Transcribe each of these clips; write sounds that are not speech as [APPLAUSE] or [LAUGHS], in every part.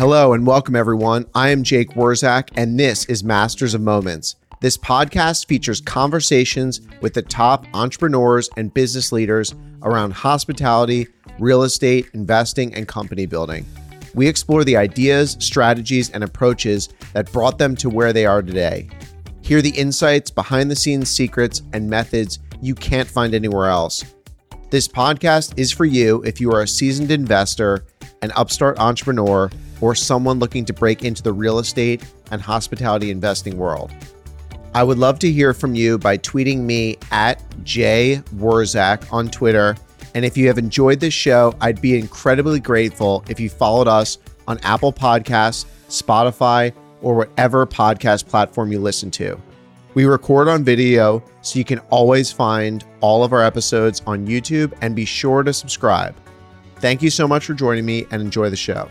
Hello and welcome, everyone. I am Jake Wurzak, and this is Masters of Moments. This podcast features conversations with the top entrepreneurs and business leaders around hospitality, real estate, investing, and company building. We explore the ideas, strategies, and approaches that brought them to where they are today. Hear the insights, behind the scenes secrets, and methods you can't find anywhere else. This podcast is for you if you are a seasoned investor, an upstart entrepreneur, or someone looking to break into the real estate and hospitality investing world. I would love to hear from you by tweeting me at jwurzak on Twitter. And if you have enjoyed this show, I'd be incredibly grateful if you followed us on Apple Podcasts, Spotify, or whatever podcast platform you listen to. We record on video, so you can always find all of our episodes on YouTube and be sure to subscribe. Thank you so much for joining me and enjoy the show.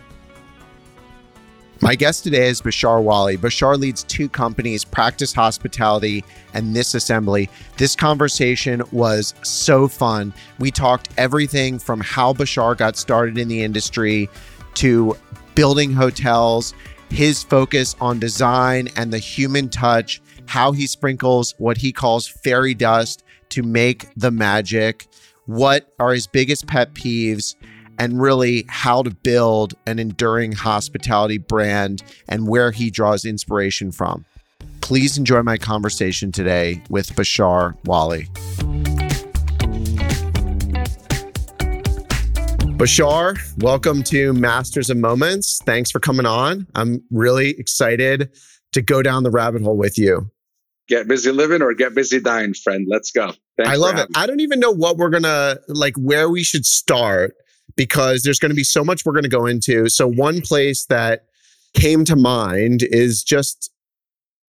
My guest today is Bashar Wali. Bashar leads two companies, Practice Hospitality and This Assembly. This conversation was so fun. We talked everything from how Bashar got started in the industry to building hotels, his focus on design and the human touch, how he sprinkles what he calls fairy dust to make the magic, what are his biggest pet peeves and really how to build an enduring hospitality brand and where he draws inspiration from. Please enjoy my conversation today with Bashar Wali. Bashar, welcome to Masters of Moments. Thanks for coming on. I'm really excited to go down the rabbit hole with you. Get busy living or get busy dying, friend. Let's go. Thanks I love it. Me. I don't even know what we're going to like, where we should start because there's going to be so much we're going to go into. So, one place that came to mind is just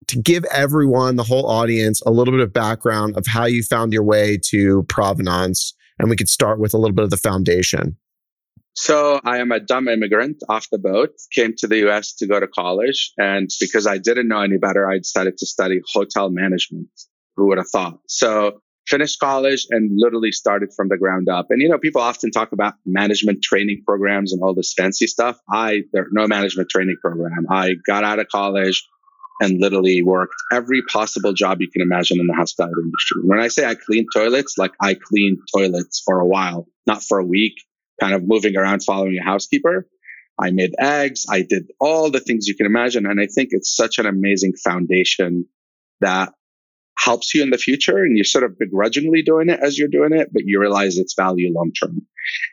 to give everyone, the whole audience, a little bit of background of how you found your way to Provenance. And we could start with a little bit of the foundation. So I am a dumb immigrant off the boat, came to the US to go to college. And because I didn't know any better, I decided to study hotel management. Who would have thought? So finished college and literally started from the ground up. And, you know, people often talk about management training programs and all this fancy stuff. I, there's no management training program. I got out of college and literally worked every possible job you can imagine in the hospitality industry. When I say I cleaned toilets, like I cleaned toilets for a while, not for a week, kind of moving around following a housekeeper. I made eggs. I did all the things you can imagine. And I think it's such an amazing foundation that helps you in the future and you're sort of begrudgingly doing it as you're doing it, but you realize its value long term.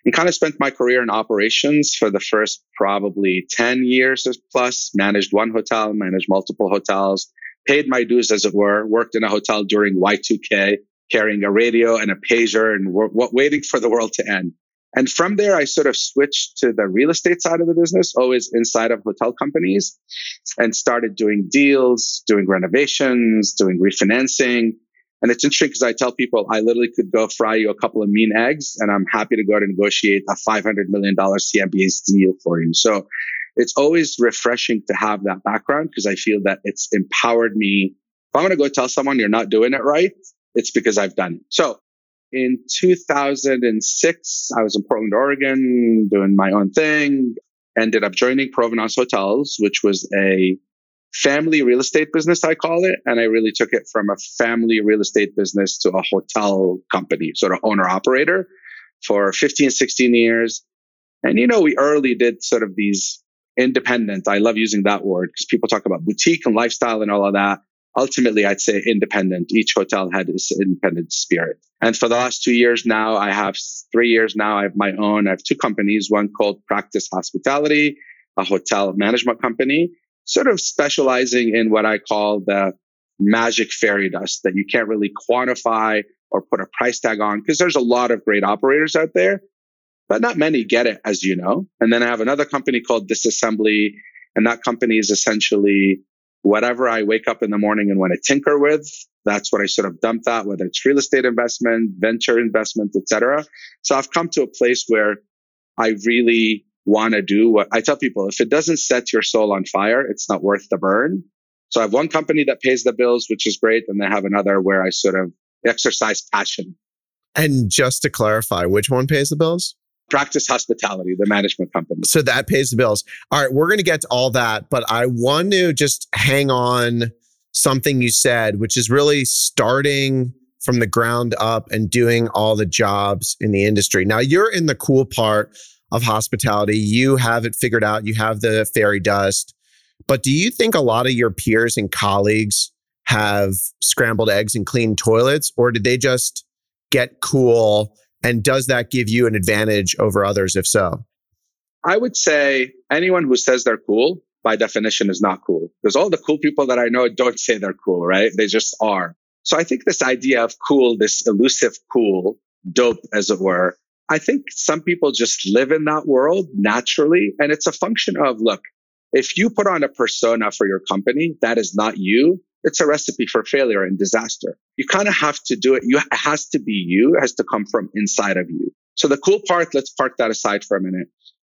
And kind of spent my career in operations for the first probably 10 years plus, managed one hotel, managed multiple hotels, paid my dues as it were, worked in a hotel during Y2K, carrying a radio and a pager and waiting for the world to end. And from there, I sort of switched to the real estate side of the business, always inside of hotel companies, and started doing deals, doing renovations, doing refinancing. And it's interesting because I tell people I literally could go fry you a couple of mean eggs, and I'm happy to go to negotiate a $500 million CMBS deal for you. So it's always refreshing to have that background because I feel that it's empowered me. If I'm going to go tell someone you're not doing it right, it's because I've done it. So in 2006, I was in Portland, Oregon, doing my own thing. Ended up joining Provenance Hotels, which was a family real estate business, I call it. And I really took it from a family real estate business to a hotel company, sort of owner operator for 15, 16 years. And, you know, we early did sort of these independent. I love using that word because people talk about boutique and lifestyle and all of that ultimately, I'd say independent. Each hotel had its independent spirit. And for the last two years now, I have three years now, I have my own. I have two companies, one called Practice Hospitality, a hotel management company, sort of specializing in what I call the magic fairy dust that you can't really quantify or put a price tag on because there's a lot of great operators out there, but not many get it, as you know. And then I have another company called This Assembly, and that company is essentially whatever I wake up in the morning and want to tinker with, that's what I sort of dump that, whether it's real estate investment, venture investment, etc. So I've come to a place where I really want to do what I tell people. If it doesn't set your soul on fire, it's not worth the burn. So I have one company that pays the bills, which is great. And then I have another where I sort of exercise passion. And just to clarify, which one pays the bills? Practice Hospitality, the management company. So that pays the bills. All right, we're going to get to all that, but I want to just hang on something you said, which is really starting from the ground up and doing all the jobs in the industry. Now, you're in the cool part of hospitality. You have it figured out, you have the fairy dust. But do you think a lot of your peers and colleagues have scrambled eggs and clean toilets, or did they just get cool? And does that give you an advantage over others if so? I would say anyone who says they're cool, by definition, is not cool. Because all the cool people that I know don't say they're cool, right? They just are. So I think this idea of cool, this elusive cool, dope, as it were, I think some people just live in that world naturally. And it's a function of, look, if you put on a persona for your company, that is not you. It's a recipe for failure and disaster. You kind of have to do it. You, it has to be you. It has to come from inside of you. So the cool part, let's park that aside for a minute.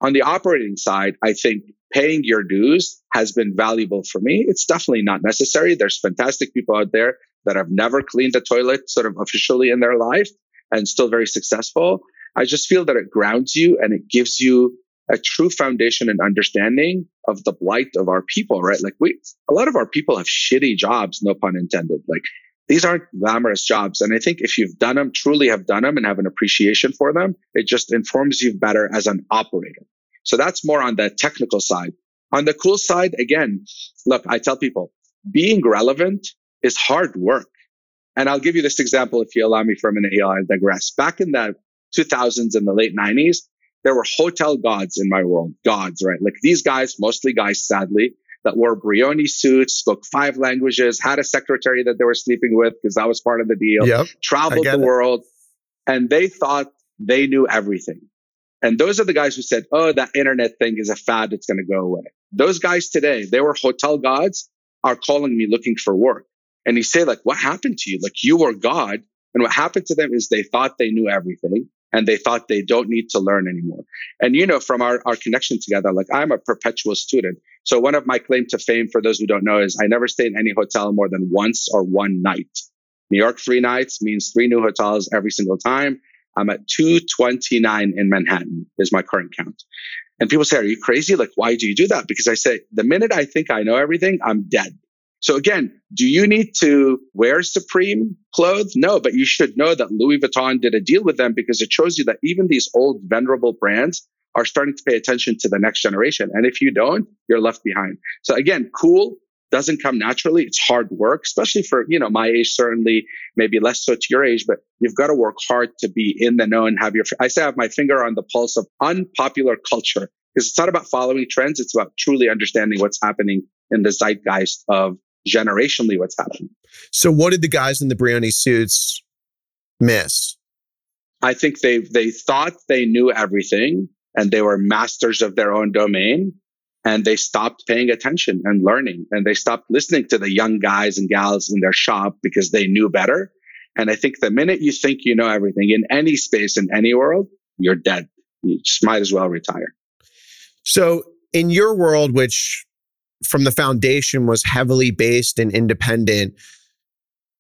On the operating side, I think paying your dues has been valuable for me. It's definitely not necessary. There's fantastic people out there that have never cleaned a toilet sort of officially in their life and still very successful. I just feel that it grounds you and it gives you a true foundation and understanding of the blight of our people, right? Like we, a lot of our people have shitty jobs, no pun intended. Like these aren't glamorous jobs. And I think if you've done them, truly have done them and have an appreciation for them, it just informs you better as an operator. So that's more on the technical side. On the cool side, again, look, I tell people being relevant is hard work. And I'll give you this example if you allow me for a minute. I'll digress. Back in the 2000s and the late 90s, there were hotel gods in my world. Gods, right? Like these guys, mostly guys, sadly, that wore Brioni suits, spoke five languages, had a secretary that they were sleeping with because that was part of the deal, yep, traveled the it. world, and they thought they knew everything. And those are the guys who said, oh, that internet thing is a fad. It's going to go away. Those guys today, they were hotel gods, are calling me looking for work. And he say, like, what happened to you? Like, you were God. And what happened to them is they thought they knew everything and they thought they don't need to learn anymore. And you know, from our, our connection together, like I'm a perpetual student. So one of my claim to fame for those who don't know is I never stay in any hotel more than once or one night. New York three nights means three new hotels every single time. I'm at 229 in Manhattan is my current count. And people say, are you crazy? Like, why do you do that? Because I say, the minute I think I know everything, I'm dead. So again, do you need to wear Supreme clothes? No, but you should know that Louis Vuitton did a deal with them because it shows you that even these old venerable brands are starting to pay attention to the next generation. And if you don't, you're left behind. So again, cool doesn't come naturally. It's hard work, especially for, you know, my age, certainly maybe less so to your age, but you've got to work hard to be in the know and have your, I say I have my finger on the pulse of unpopular culture because it's not about following trends. It's about truly understanding what's happening in the zeitgeist of generationally what's happening. So what did the guys in the Brioni suits miss? I think they they thought they knew everything and they were masters of their own domain and they stopped paying attention and learning and they stopped listening to the young guys and gals in their shop because they knew better. And I think the minute you think you know everything in any space in any world, you're dead. You just might as well retire. So in your world, which from the foundation was heavily based and independent.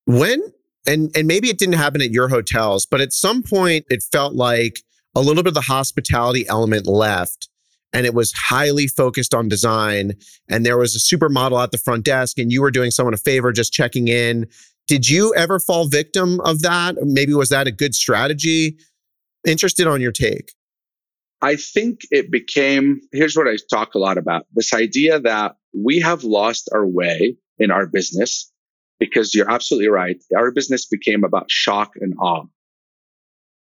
When and and maybe it didn't happen at your hotels, but at some point it felt like a little bit of the hospitality element left and it was highly focused on design and there was a supermodel at the front desk and you were doing someone a favor just checking in. Did you ever fall victim of that? Maybe was that a good strategy? Interested on your take. I think it became here's what I talk a lot about this idea that we have lost our way in our business because you're absolutely right. Our business became about shock and awe.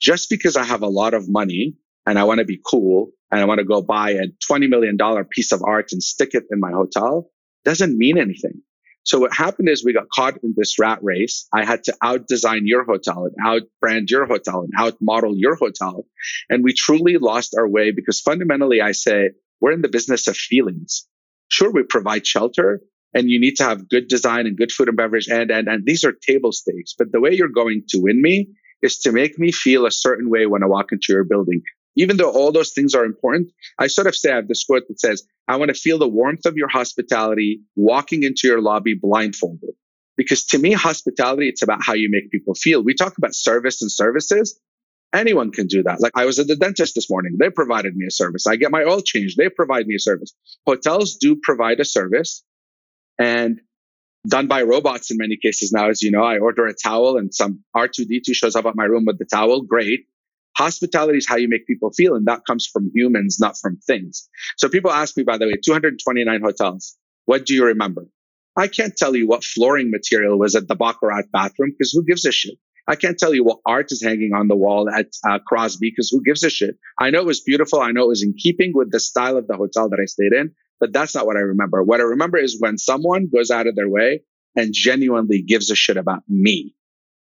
Just because I have a lot of money and I want to be cool and I want to go buy a $20 million piece of art and stick it in my hotel doesn't mean anything. So what happened is we got caught in this rat race. I had to out design your hotel and out brand your hotel and out model your hotel. And we truly lost our way because fundamentally I say we're in the business of feelings. Sure, we provide shelter and you need to have good design and good food and beverage and, and, and these are table stakes. But the way you're going to win me is to make me feel a certain way when I walk into your building. Even though all those things are important, I sort of say I have this quote that says, I want to feel the warmth of your hospitality walking into your lobby blindfolded. Because to me, hospitality, it's about how you make people feel. We talk about service and services. Anyone can do that. Like I was at the dentist this morning. They provided me a service. I get my oil changed. They provide me a service. Hotels do provide a service and done by robots in many cases now. As you know, I order a towel and some R2D2 shows up at my room with the towel. Great. Hospitality is how you make people feel. And that comes from humans, not from things. So people ask me, by the way, 229 hotels. What do you remember? I can't tell you what flooring material was at the Baccarat bathroom because who gives a shit? I can't tell you what art is hanging on the wall at uh, Crosby because who gives a shit? I know it was beautiful. I know it was in keeping with the style of the hotel that I stayed in, but that's not what I remember. What I remember is when someone goes out of their way and genuinely gives a shit about me.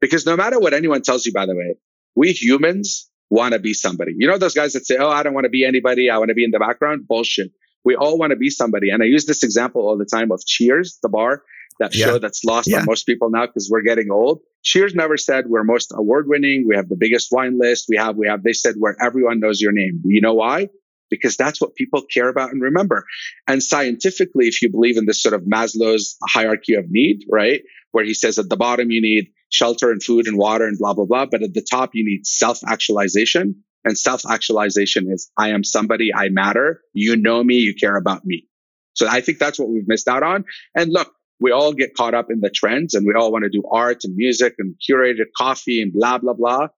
Because no matter what anyone tells you, by the way, we humans want to be somebody. You know, those guys that say, Oh, I don't want to be anybody. I want to be in the background. Bullshit. We all want to be somebody. And I use this example all the time of Cheers, the bar that yeah. show that's lost yeah. on most people now because we're getting old. Cheers never said we're most award winning. We have the biggest wine list. We have, we have, they said where everyone knows your name. You know why? Because that's what people care about and remember. And scientifically, if you believe in this sort of Maslow's hierarchy of need, right? Where he says at the bottom, you need shelter and food and water and blah, blah, blah. But at the top, you need self actualization. And self actualization is I am somebody, I matter. You know me, you care about me. So I think that's what we've missed out on. And look, we all get caught up in the trends and we all want to do art and music and curated coffee and blah, blah, blah.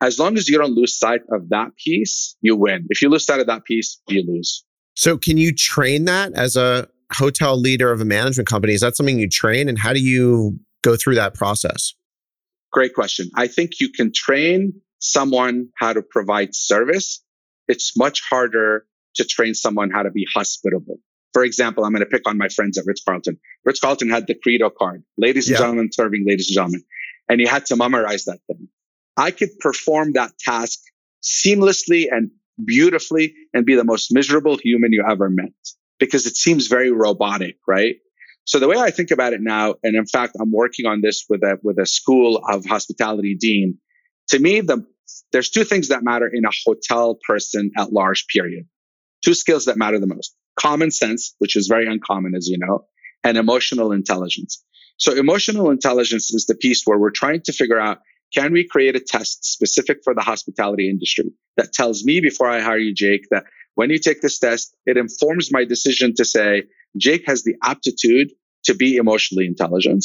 As long as you don't lose sight of that piece, you win. If you lose sight of that piece, you lose. So can you train that as a hotel leader of a management company? Is that something you train and how do you go through that process? Great question. I think you can train someone how to provide service. It's much harder to train someone how to be hospitable. For example, I'm going to pick on my friends at Ritz Carlton. Ritz Carlton had the Credo card, ladies and yeah. gentlemen, serving ladies and gentlemen. And you had to memorize that thing. I could perform that task seamlessly and beautifully and be the most miserable human you ever met because it seems very robotic, right? So the way I think about it now, and in fact, I'm working on this with a, with a school of hospitality dean. To me, the, there's two things that matter in a hotel person at large, period. Two skills that matter the most common sense, which is very uncommon, as you know, and emotional intelligence. So emotional intelligence is the piece where we're trying to figure out, can we create a test specific for the hospitality industry that tells me before I hire you, Jake, that when you take this test, it informs my decision to say, Jake has the aptitude to be emotionally intelligent.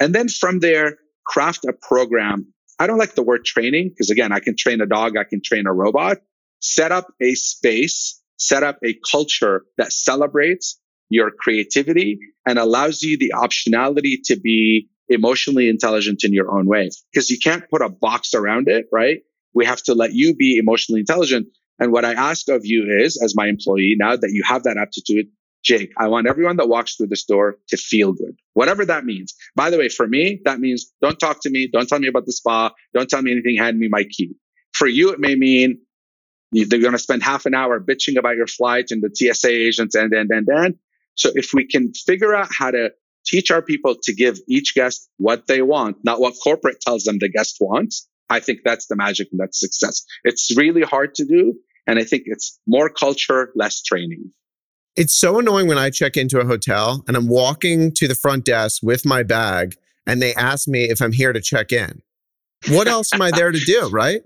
And then from there, craft a program. I don't like the word training because again, I can train a dog. I can train a robot. Set up a space set up a culture that celebrates your creativity and allows you the optionality to be emotionally intelligent in your own way because you can't put a box around it, right? We have to let you be emotionally intelligent. And what I ask of you is, as my employee, now that you have that aptitude, Jake, I want everyone that walks through this door to feel good, whatever that means. By the way, for me, that means don't talk to me. Don't tell me about the spa. Don't tell me anything. Hand me my key. For you, it may mean they're going to spend half an hour bitching about your flight and the TSA agents and, and, and, and. So if we can figure out how to teach our people to give each guest what they want, not what corporate tells them the guest wants, I think that's the magic and that's success. It's really hard to do. And I think it's more culture, less training. It's so annoying when I check into a hotel and I'm walking to the front desk with my bag and they ask me if I'm here to check in. What else am I there to do, [LAUGHS] right?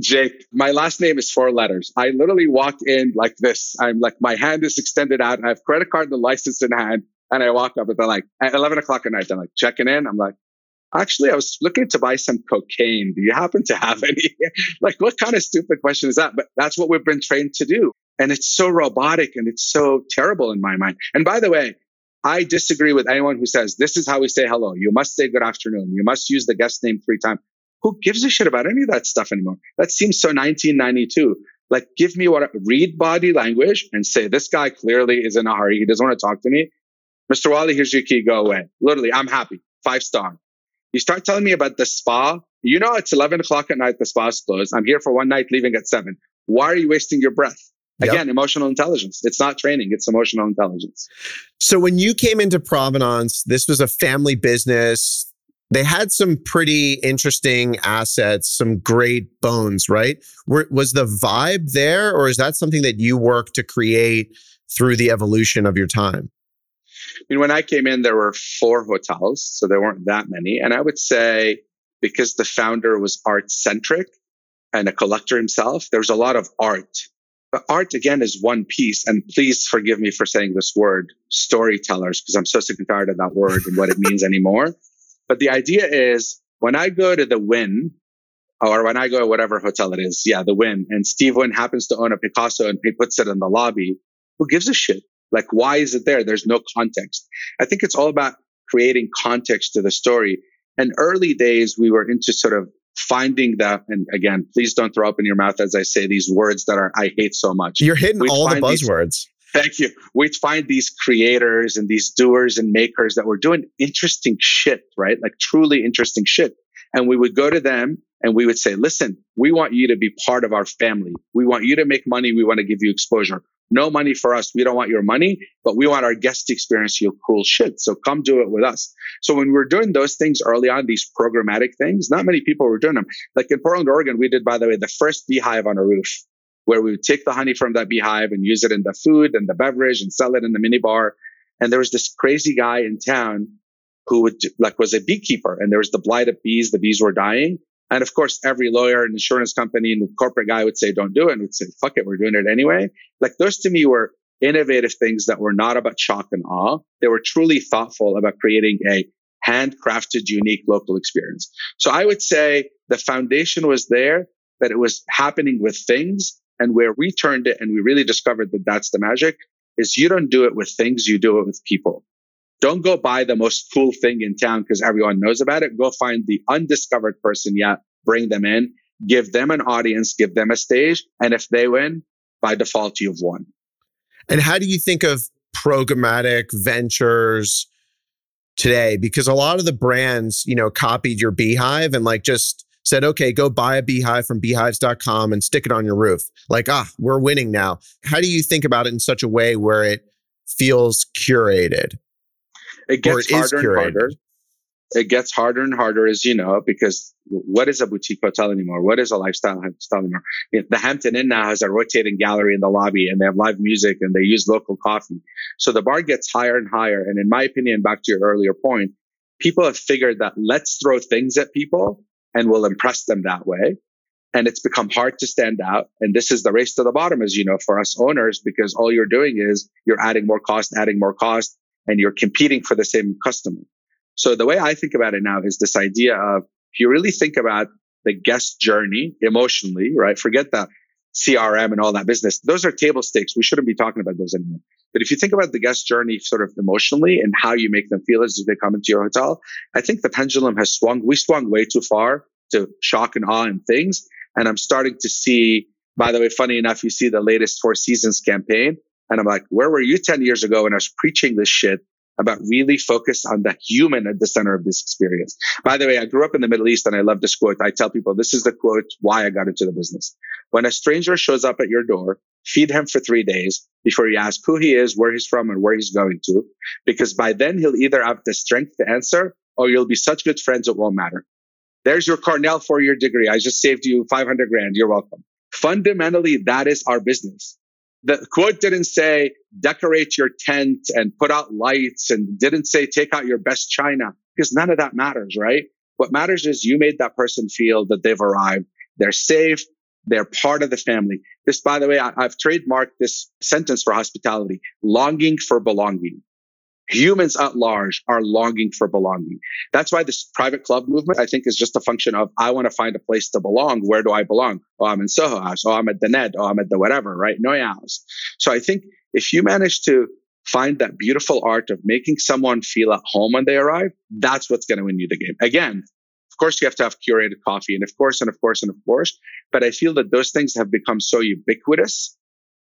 Jake, my last name is four letters. I literally walk in like this. I'm like, my hand is extended out. I have credit card and license in hand. And I walk up and they're like, at 11 o'clock at night, they're like checking in. I'm like, actually, I was looking to buy some cocaine. Do you happen to have mm. any? [LAUGHS] like, what kind of stupid question is that? But that's what we've been trained to do. And it's so robotic and it's so terrible in my mind. And by the way, I disagree with anyone who says this is how we say hello. You must say good afternoon. You must use the guest name three times. Who gives a shit about any of that stuff anymore? That seems so 1992. Like, give me what, read body language and say, this guy clearly is in a hurry. He doesn't want to talk to me. Mr. Wali, here's your key. Go away. Literally, I'm happy. Five star. You start telling me about the spa. You know, it's 11 o'clock at night. The spa's closed. I'm here for one night, leaving at seven. Why are you wasting your breath? Again, yep. emotional intelligence. It's not training, it's emotional intelligence. So when you came into Provenance, this was a family business they had some pretty interesting assets, some great bones, right? Were, was the vibe there, or is that something that you worked to create through the evolution of your time? I mean, when I came in, there were four hotels, so there weren't that many. And I would say because the founder was art centric, and a collector himself, there's a lot of art. But art again is one piece. And please forgive me for saying this word, storytellers, because I'm so sick and tired of that word and what it means [LAUGHS] anymore. But the idea is when I go to the Wynn, or when I go to whatever hotel it is, yeah, the Wynn, and Steve Wynn happens to own a Picasso and he puts it in the lobby, who gives a shit? Like, why is it there? There's no context. I think it's all about creating context to the story. And early days, we were into sort of finding that. And again, please don't throw up in your mouth as I say these words that are, I hate so much. You're hitting We'd all the buzzwords. These, thank you. We'd find these creators and these doers and makers that were doing interesting shit, right? Like truly interesting shit. And we would go to them and we would say, listen, we want you to be part of our family. We want you to make money. We want to give you exposure. No money for us. We don't want your money, but we want our guests to experience your cool shit. So come do it with us. So when we were doing those things early on, these programmatic things, not many people were doing them. Like in Portland, Oregon, we did, by the way, the first beehive on a roof where we would take the honey from that beehive and use it in the food and the beverage and sell it in the minibar. And there was this crazy guy in town who would like was a beekeeper and there was the blight of bees. The bees were dying. And of course, every lawyer and insurance company and corporate guy would say, don't do it. And would say, fuck it, we're doing it anyway. Like those to me were innovative things that were not about shock and awe. They were truly thoughtful about creating a handcrafted, unique local experience. So I would say the foundation was there, that it was happening with things. And where we turned it and we really discovered that that's the magic is you don't do it with things, you do it with people. Don't go buy the most cool thing in town because everyone knows about it. Go find the undiscovered person yet, bring them in, give them an audience, give them a stage. And if they win, by default, you've won. And how do you think of programmatic ventures today? Because a lot of the brands, you know, copied your beehive and like just said, okay, go buy a beehive from beehives.com and stick it on your roof. Like, ah, we're winning now. How do you think about it in such a way where it feels curated? It gets harder and harder. It gets harder and harder, as you know, because what is a boutique hotel anymore? What is a lifestyle hotel anymore? The Hampton Inn now has a rotating gallery in the lobby and they have live music and they use local coffee. So the bar gets higher and higher. And in my opinion, back to your earlier point, people have figured that let's throw things at people and we'll impress them that way. And it's become hard to stand out. And this is the race to the bottom, as you know, for us owners, because all you're doing is you're adding more cost, adding more cost and you're competing for the same customer. So the way I think about it now is this idea of if you really think about the guest journey emotionally, right? Forget that CRM and all that business. Those are table stakes. We shouldn't be talking about those anymore. But if you think about the guest journey sort of emotionally and how you make them feel as they come into your hotel, I think the pendulum has swung. We swung way too far to shock and awe and things. And I'm starting to see, by the way, funny enough, you see the latest Four Seasons campaign. And I'm like, where were you 10 years ago when I was preaching this shit about really focus on the human at the center of this experience? By the way, I grew up in the Middle East and I love this quote. I tell people this is the quote why I got into the business. When a stranger shows up at your door, feed him for three days before you ask who he is, where he's from, and where he's going to. Because by then he'll either have the strength to answer or you'll be such good friends it won't matter. There's your Cornell four year degree. I just saved you 500 grand. You're welcome. Fundamentally, that is our business the quote didn't say decorate your tent and put out lights and didn't say take out your best china because none of that matters, right? What matters is you made that person feel that they've arrived. They're safe. They're part of the family. This, by the way, I, have trademarked this sentence for hospitality, longing for belonging humans at large are longing for belonging. That's why this private club movement, I think, is just a function of I want to find a place to belong. Where do I belong? Oh, I'm in Soho House. Oh, I'm at the Ned. Oh, I'm at the whatever, right? Neue House. So I think if you manage to find that beautiful art of making someone feel at home when they arrive, that's what's going to win you the game. Again, of course, you have to have curated coffee, and of course, and of course, and of course. But I feel that those things have become so ubiquitous.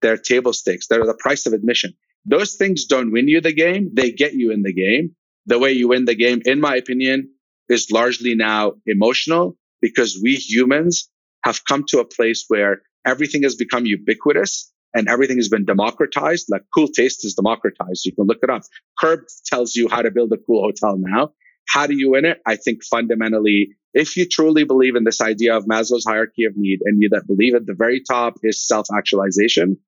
They're table stakes. They're the price of admission. Those things don't win you the game. They get you in the game. The way you win the game, in my opinion, is largely now emotional because we humans have come to a place where everything has become ubiquitous and everything has been democratized. Like cool taste is democratized. You can look it up. Curb tells you how to build a cool hotel now. How do you win it? I think fundamentally, if you truly believe in this idea of Maslow's hierarchy of need and you that believe at the very top is self actualization,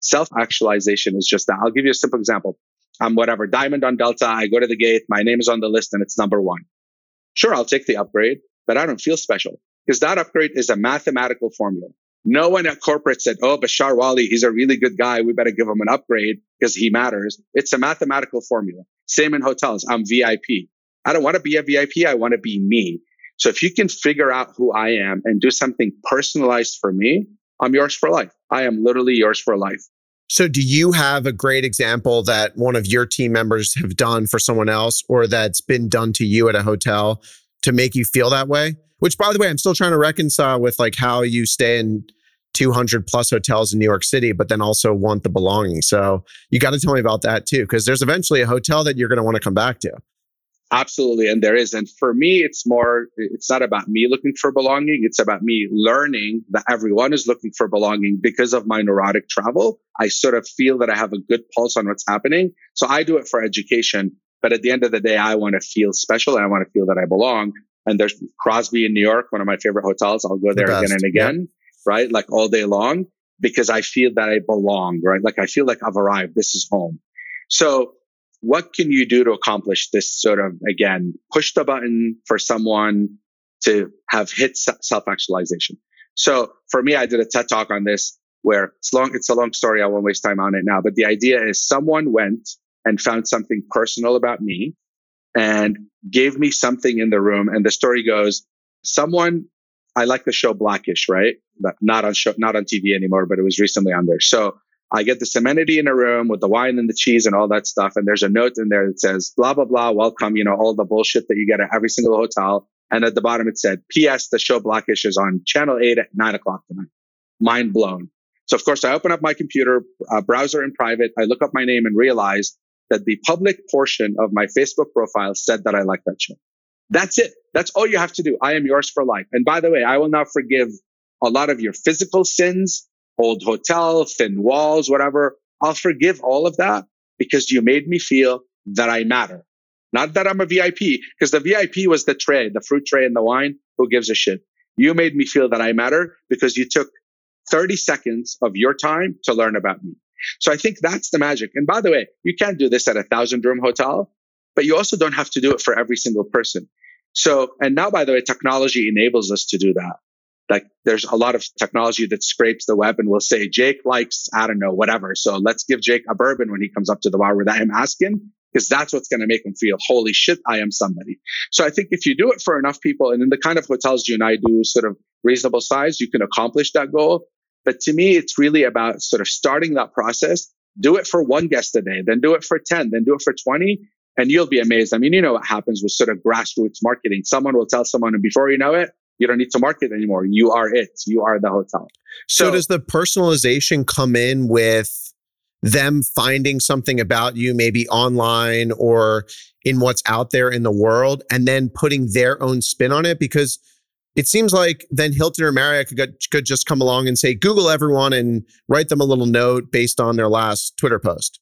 Self actualization is just that. I'll give you a simple example. I'm whatever, diamond on Delta. I go to the gate. My name is on the list and it's number one. Sure, I'll take the upgrade, but I don't feel special. because that upgrade is a mathematical formula. No one at corporate said, Oh, Bashar Wali, he's a really good guy. We better give him an upgrade because he matters. It's a mathematical formula. Same in hotels. I'm VIP. I don't want to be a VIP. I want to be me. So if you can figure out who I am and do something personalized for me, I'm yours for life. I am literally yours for life. So do you have a great example that one of your team members have done for someone else or that's been done to you at a hotel to make you feel that way? Which by the way, I'm still trying to reconcile with like how you stay in 200 plus hotels in New York City, but then also want the belonging. So you got to tell me about that too, because there's eventually a hotel that you're going to want to come back to. Absolutely. And there is. And for me, it's more, it's not about me looking for belonging. It's about me learning that everyone is looking for belonging because of my neurotic travel. I sort of feel that I have a good pulse on what's happening. So I do it for education. But at the end of the day, I want to feel special and I want to feel that I belong. And there's Crosby in New York, one of my favorite hotels. I'll go there the again and again, yep. right? Like all day long because I feel that I belong, right? Like I feel like I've arrived. This is home. So what can you do to accomplish this sort of, again, push the button for someone to have hit self actualization? So for me, I did a TED talk on this where it's long, it's a long story. I won't waste time on it now, but the idea is someone went and found something personal about me and gave me something in the room. And the story goes, someone, I like the show Blackish, right? But not on show, not on TV anymore, but it was recently on there. So I get this amenity in a room with the wine and the cheese and all that stuff. And there's a note in there that says, blah, blah, blah, welcome, you know, all the bullshit that you get at every single hotel. And at the bottom, it said, P.S. The show Blackish is on channel eight at nine o'clock tonight. Mind blown. So of course, I open up my computer uh, browser in private. I look up my name and realize that the public portion of my Facebook profile said that I like that show. That's it. That's all you have to do. I am yours for life. And by the way, I will now forgive a lot of your physical sins old hotel, thin walls, whatever. I'll forgive all of that because you made me feel that I matter. Not that I'm a VIP, because the VIP was the tray, the fruit tray and the wine. Who gives a shit? You made me feel that I matter because you took 30 seconds of your time to learn about me. So I think that's the magic. And by the way, you can't do this at a thousand room hotel, but you also don't have to do it for every single person. So, and now, by the way, technology enables us to do that. Like there's a lot of technology that scrapes the web and will say, Jake likes, I don't know, whatever. So let's give Jake a bourbon when he comes up to the bar without him asking, because that's what's going to make him feel, holy shit, I am somebody. So I think if you do it for enough people and in the kind of hotels you and I do sort of reasonable size, you can accomplish that goal. But to me, it's really about sort of starting that process. Do it for one guest a day, then do it for 10, then do it for 20. And you'll be amazed. I mean, you know what happens with sort of grassroots marketing. Someone will tell someone, and before you know it, you don't need to market anymore. You are it. You are the hotel. So, so does the personalization come in with them finding something about you, maybe online or in what's out there in the world, and then putting their own spin on it? Because it seems like then Hilton or Marriott could, could just come along and say, Google everyone and write them a little note based on their last Twitter post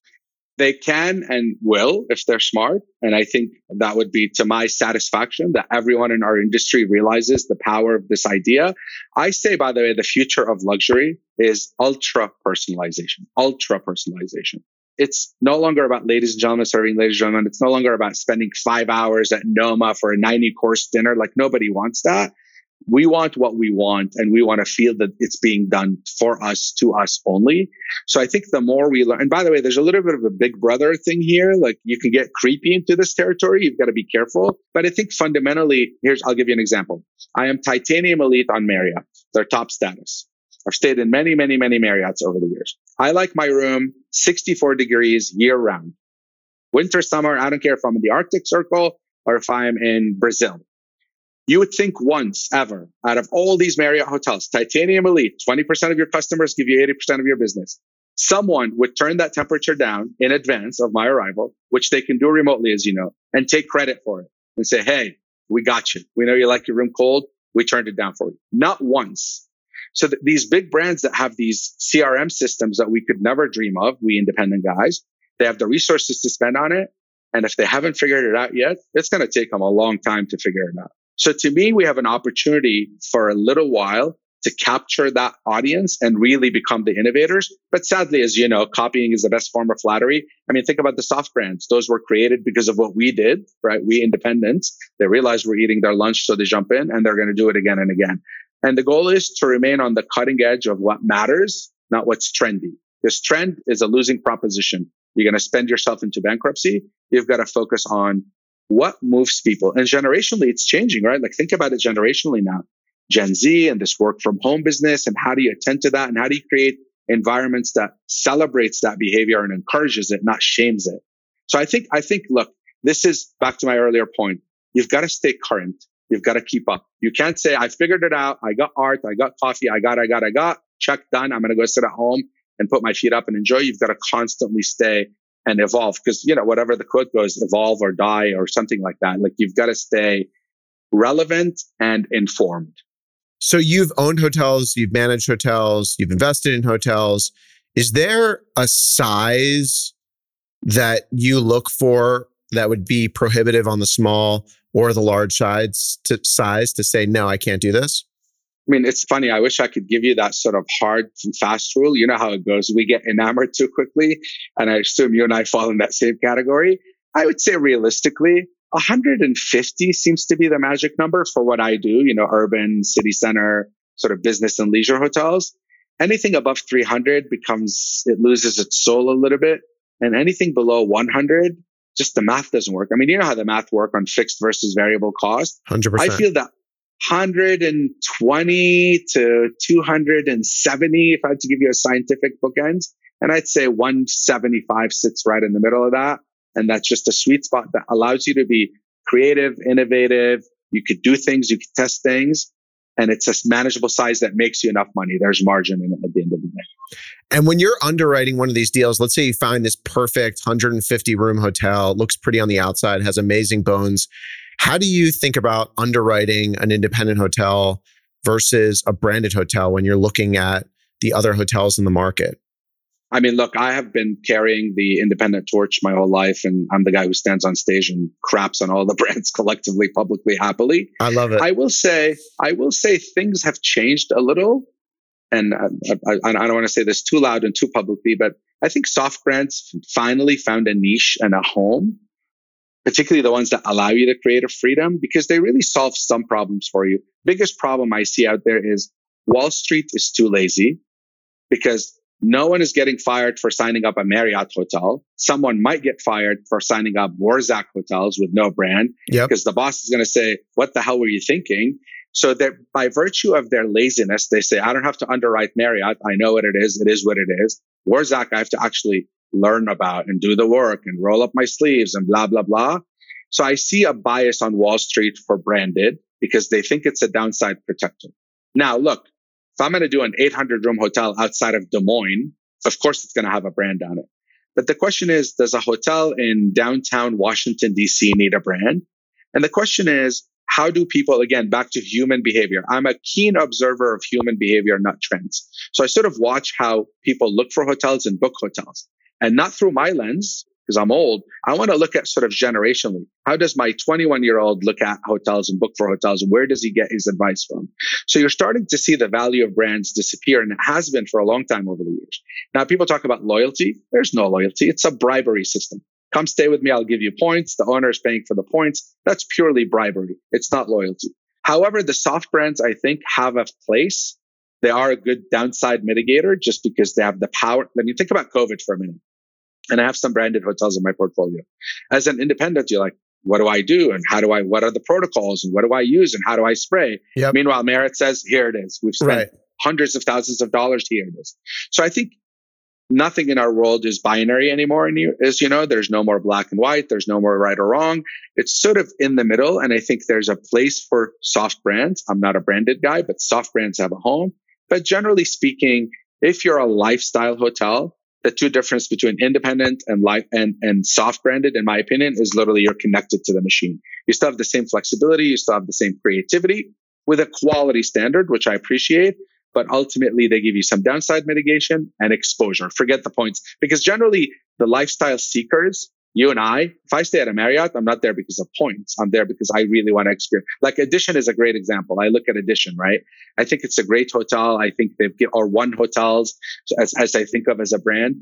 they can and will if they're smart. And I think that would be to my satisfaction that everyone in our industry realizes the power of this idea. I say, by the way, the future of luxury is ultra personalization, ultra personalization. It's no longer about ladies and gentlemen serving ladies and gentlemen. It's no longer about spending five hours at Noma for a 90 course dinner. Like nobody wants that we want what we want and we want to feel that it's being done for us to us only. So i think the more we learn and by the way there's a little bit of a big brother thing here. Like you can get creepy into this territory. You've got to be careful. But i think fundamentally here's i'll give you an example. I am titanium elite on marriott their top status. I've stayed in many many many marriotts over the years. I like my room 64 degrees year round winter summer i don't care if i'm in the arctic circle or if i'm in brazil you would think once ever out of all these Marriott hotels, Titanium Elite, 20% of your customers give you 80% of your business. Someone would turn that temperature down in advance of my arrival, which they can do remotely, as you know, and take credit for it and say, Hey, we got you. We know you like your room cold. We turned it down for you. Not once. So th- these big brands that have these CRM systems that we could never dream of, we independent guys, they have the resources to spend on it. And if they haven't figured it out yet, it's going to take them a long time to figure it out. So to me, we have an opportunity for a little while to capture that audience and really become the innovators. But sadly, as you know, copying is the best form of flattery. I mean, think about the soft brands. Those were created because of what we did, right? We independents, they realized we're eating their lunch. So they jump in and they're going to do it again and again. And the goal is to remain on the cutting edge of what matters, not what's trendy. This trend is a losing proposition. You're going to spend yourself into bankruptcy. You've got to focus on what moves people. And generationally, it's changing, right? Like think about it generationally now. Gen Z and this work from home business and how do you attend to that and how do you create environments that celebrates that behavior and encourages it, not shames it. So I think, I think, look, this is back to my earlier point. You've got to stay current. You've got to keep up. You can't say, I figured it out. I got art. I got coffee. I got, I got, I got check done. I'm going to go sit at home and put my feet up and enjoy. You've got to constantly stay and evolve because, you know, whatever the quote goes, evolve or die or something like that. Like you've got to stay relevant and informed. So you've owned hotels, you've managed hotels, you've invested in hotels. Is there a size that you look for that would be prohibitive on the small or the large sides to size to say no, I can't do this? I mean, it's funny. I wish I could give you that sort of hard and fast rule. You know how it goes. We get enamored too quickly. And I assume you and I fall in that same category. I would say realistically, 150 seems to be the magic number for what I do, you know, urban, city center, sort of business and leisure hotels. Anything above 300 becomes, it loses its soul a little bit. And anything below 100, just the math doesn't work. I mean, you know how the math work on fixed versus variable cost. 100%. I feel that 120 to 270, if I had to give you a scientific bookend, and I'd say 175 sits right in the middle of that. And that's just a sweet spot that allows you to be creative, innovative. You could do things, you could test things, and it's a manageable size that makes you enough money. There's margin in it at the end of the day. And when you're underwriting one of these deals, let's say you find this perfect 150 room hotel, looks pretty on the outside, has amazing bones. How do you think about underwriting an independent hotel versus a branded hotel when you're looking at the other hotels in the market? I mean, look, I have been carrying the independent torch my whole life, and I'm the guy who stands on stage and craps on all the [LAUGHS] brands collectively, publicly, happily. I love it. I will say, I will say things have changed a little. And I, I, I don't want to say this too loud and too publicly, but I think soft brands finally found a niche and a home, particularly the ones that allow you to create a freedom because they really solve some problems for you. Biggest problem I see out there is Wall Street is too lazy because no one is getting fired for signing up a Marriott hotel. Someone might get fired for signing up Wurzak hotels with no brand because the boss is going to say, what the hell were you thinking? So that by virtue of their laziness, they say, I don't have to underwrite Marriott. I know what it is. It is what it is. Wurzak, I have to actually learn about and do the work and roll up my sleeves and blah, blah, blah. So I see a bias on Wall Street for branded because they think it's a downside protector. Now, look, if I'm going to do an 800 room hotel outside of Des Moines, of course it's going to have a brand on it. But the question is, does a hotel in downtown Washington, DC need a brand? And the question is, how do people, again, back to human behavior? I'm a keen observer of human behavior, not trends. So I sort of watch how people look for hotels and book hotels and not through my lens, because I'm old, I want to look at sort of generationally. How does my 21 year old look at hotels and book for hotels? Where does he get his advice from? So you're starting to see the value of brands disappear. And it has been for a long time over the years. Now people talk about loyalty. There's no loyalty. It's a bribery system. Come stay with me. I'll give you points. The owner is paying for the points. That's purely bribery. It's not loyalty. However, the soft brands, I think, have a place. They are a good downside mitigator just because they have the power. Let me think about COVID for a minute and I have some branded hotels in my portfolio. As an independent, you're like, what do I do? And how do I, what are the protocols and what do I use and how do I spray? Yep. Meanwhile, Marriott says, here it is. We've spent right. hundreds of thousands of dollars. Here it is. So I think nothing in our world is binary anymore. As you know, there's no more black and white. There's no more right or wrong. It's sort of in the middle. And I think there's a place for soft brands. I'm not a branded guy, but soft brands have a home. But generally speaking, if you're a lifestyle hotel, the two difference between independent and light and, and soft branded, in my opinion, is literally you're connected to the machine. You still have the same flexibility, you still have the same creativity with a quality standard, which I appreciate. But ultimately, they give you some downside mitigation and exposure. Forget the points because generally the lifestyle seekers you and I, if I stay at a Marriott, I'm not there because of points. I'm there because I really want to experience. Like Edition is a great example. I look at Edition, right? I think it's a great hotel. I think they've or one hotels as, as I think of as a brand.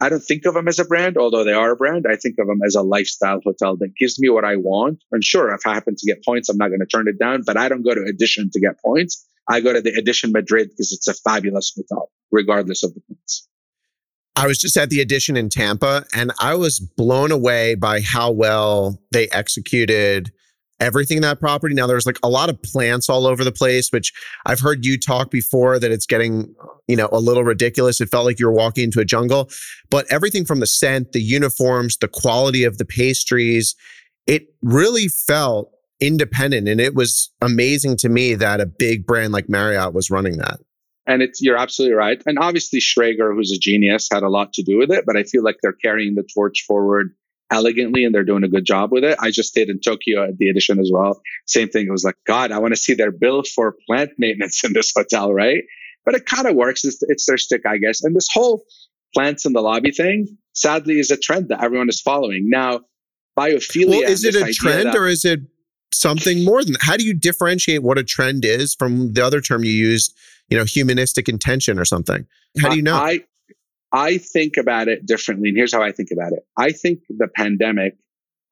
I don't think of them as a brand, although they are a brand. I think of them as a lifestyle hotel that gives me what I want. And sure, if I happen to get points, I'm not going to turn it down, but I don't go to Edition to get points. I go to the Edition Madrid because it's a fabulous hotel, regardless of the points. I was just at the Edition in Tampa and I was blown away by how well they executed everything in that property. Now there's like a lot of plants all over the place, which I've heard you talk before that it's getting, you know, a little ridiculous. It felt like you were walking into a jungle, but everything from the scent, the uniforms, the quality of the pastries, it really felt independent. And it was amazing to me that a big brand like Marriott was running that. And it's you're absolutely right. And obviously Schrager, who's a genius, had a lot to do with it, but I feel like they're carrying the torch forward elegantly and they're doing a good job with it. I just stayed in Tokyo at the edition as well. Same thing. It was like, God, I want to see their bill for plant maintenance in this [LAUGHS] hotel, right? But it kind of works. It's, it's their stick, I guess. And this whole plants in the lobby thing, sadly, is a trend that everyone is following. Now, biophilia. Well, is it a trend that, or is it something more than that? How do you differentiate what a trend is from the other term you used, you know, humanistic intention or something? How do you know? I, I think about it differently. And here's how I think about it. I think the pandemic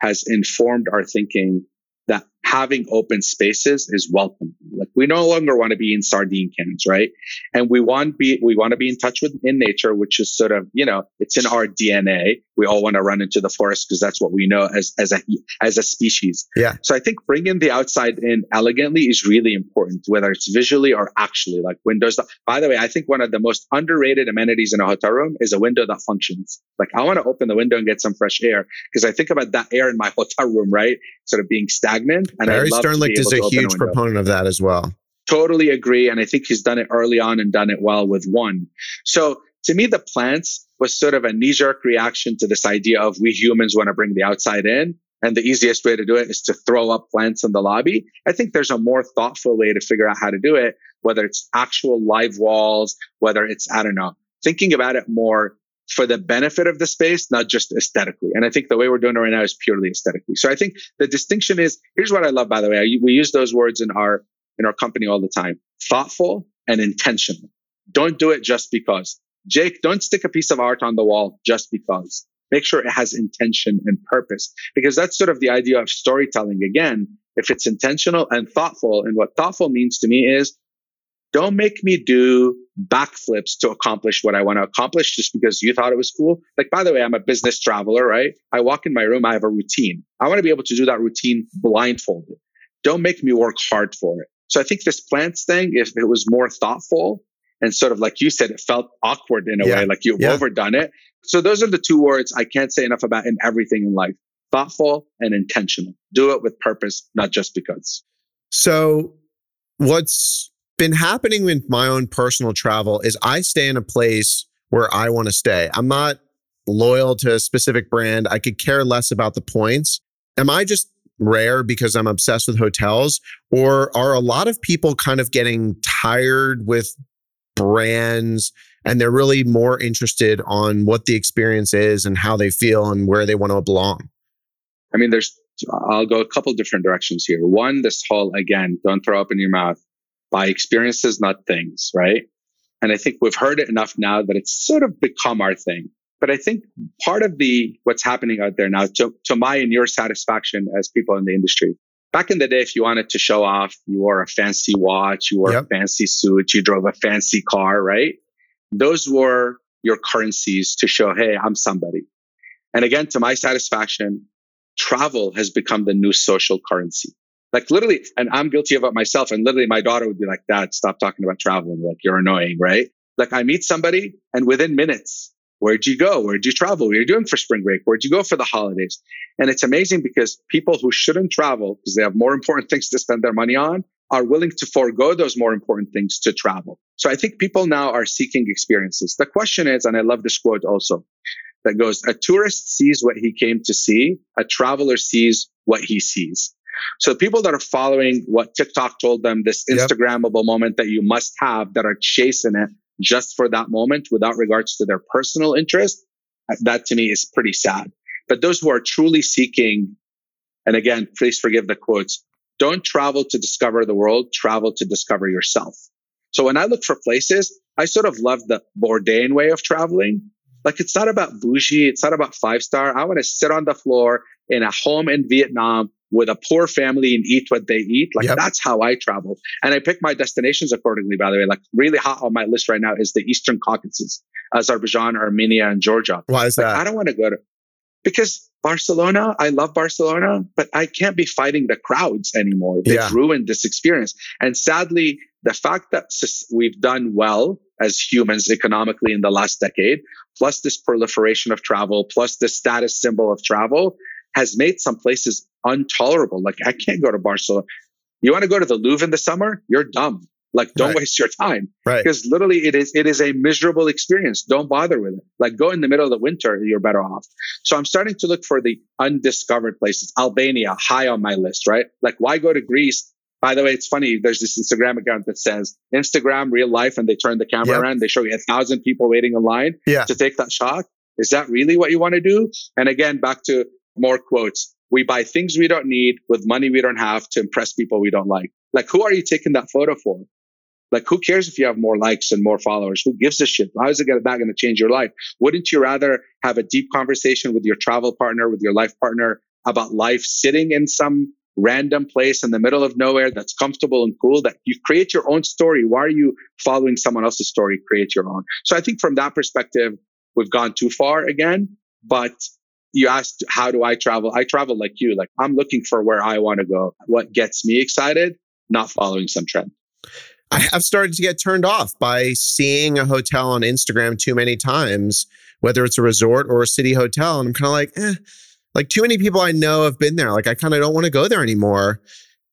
has informed our thinking that having open spaces is welcome. Like we no longer want to be in sardine cans, right? And we want be we want to be in touch with in nature, which is sort of you know it's in our DNA. We all want to run into the forest because that's what we know as as a as a species. Yeah. So I think bringing the outside in elegantly is really important, whether it's visually or actually. Like windows. That, by the way, I think one of the most underrated amenities in a hotel room is a window that functions. Like I want to open the window and get some fresh air because I think about that air in my [LAUGHS] hotel room, right? Sort of being stagnant. And Barry Sternlicht is a huge proponent of that as well. Totally agree. And I think he's done it early on and done it well with one. So to me, the plants was sort of a knee jerk reaction to this idea of we humans want to bring the outside in. And the easiest way to do it is to throw up plants in the lobby. I think there's a more thoughtful way to figure out how to do it, whether it's actual live walls, whether it's, I don't know, thinking about it more for the benefit of the space, not just aesthetically. And I think the way we're doing it right now is purely aesthetically. So I think the distinction is here's what I love, by the way. we use those words in our in our company all the time: thoughtful and intentional. Don't do it just because. Jake, don't stick a piece of art on the wall just because. Make sure it has intention and purpose, because that's sort of the idea of storytelling. Again, if it's intentional and thoughtful, and what thoughtful means to me is don't make me do backflips to accomplish what I want to accomplish just because you thought it was cool. Like, by the way, I'm a business traveler, right? I walk in my room, I have a routine. I want to be able to do that routine blindfolded. Don't make me work hard for it. So I think this plants thing, if it was more thoughtful and sort of like you said, it felt awkward in a yeah. way, like you've yeah. overdone it. So those are the two words I can't say enough about in everything in life thoughtful and intentional. Do it with purpose, not just because. So what's been happening with my own personal travel is I stay in a place where I want to stay. I'm not loyal to a specific brand. I could care less about the points. Am I just rare because I'm obsessed with hotels? Or are a lot of people kind of getting tired with brands and they're really more interested on what the experience is and how they feel and where they want to belong? I mean, there's, I'll go a couple different directions here. One, this whole, again, don't throw up in your mouth by experiences, not things, right? And I think we've heard it enough now that it's sort of become our thing. But I think part of the what's happening out there now, to, to my and your satisfaction as people in the industry, back in the day, if you wanted to show off, you wore a fancy watch, you wore yep. a fancy suit, you drove a fancy car, right? Those were your currencies to show, hey, I'm somebody. And again, to my satisfaction, travel has become the new social currency. Like literally, and I'm guilty of it myself. And literally, my daughter would be like, Dad, stop talking about traveling. Like, you're annoying, right? Like, I meet somebody, and within minutes, where'd you go? Where'd you travel? What are you doing for spring break? Where'd you go for the holidays? And it's amazing because people who shouldn't travel because they have more important things to spend their money on are willing to forego those more important things to travel. So I think people now are seeking experiences. The question is, and I love this quote also, that goes, a tourist sees what he came to see. A traveler sees what he sees. So people that are following what TikTok told them, this Instagrammable yep. moment that you must have that are chasing it just for that moment without regards to their personal interest, uh, that to me is pretty sad. But those who are truly seeking, and again, please forgive the quotes, don't travel to discover the world, travel to discover yourself. So when I look for places, I sort of love the Bourdain way of traveling. Like it's not about bougie, it's not about five star. I want to sit on the floor in a home in Vietnam with a poor family and eat what they eat. Like yep. that's how I travel. And I pick my destinations accordingly, by the way. Like really hot on my list right now is the Eastern Caucasus, Azerbaijan, Armenia, and Georgia. Why is that? I don't want to go to because Barcelona, I love Barcelona, but I can't be fighting the crowds anymore. They've yeah. ruined this experience. And sadly, the fact that we've done well as humans economically in the last decade, plus this proliferation of travel, plus the status symbol of travel, has made some places intolerable. Like I can't go to Barcelona. You want to go to the Louvre in the summer? You're dumb. Like don't right. waste your time. Right. Because literally it is it is a miserable experience. Don't bother with it. Like go in the middle of the winter, you're better off. So I'm starting to look for the undiscovered places. Albania, high on my list, right? Like why go to Greece? By the way, it's funny. There's this Instagram account that says Instagram real life, and they turn the camera yep. around. They show you a thousand people waiting in line yeah. to take that shot. Is that really what you want to do? And again, back to more quotes. We buy things we don't need with money we don't have to impress people we don't like. Like, who are you taking that photo for? Like, who cares if you have more likes and more followers? Who gives a shit? How is it that going to change your life? Wouldn't you rather have a deep conversation with your travel partner, with your life partner about life sitting in some random place in the middle of nowhere that's comfortable and cool that you create your own story? Why are you following someone else's story? Create your own. So I think from that perspective, we've gone too far again, but you asked, how do I travel? I travel like you. Like I'm looking for where I want to go. What gets me excited, not following some trend. I have started to get turned off by seeing a hotel on Instagram too many times, whether it's a resort or a city hotel. And I'm kind of like, eh, like too many people I know have been there. Like I kind of don't want to go there anymore.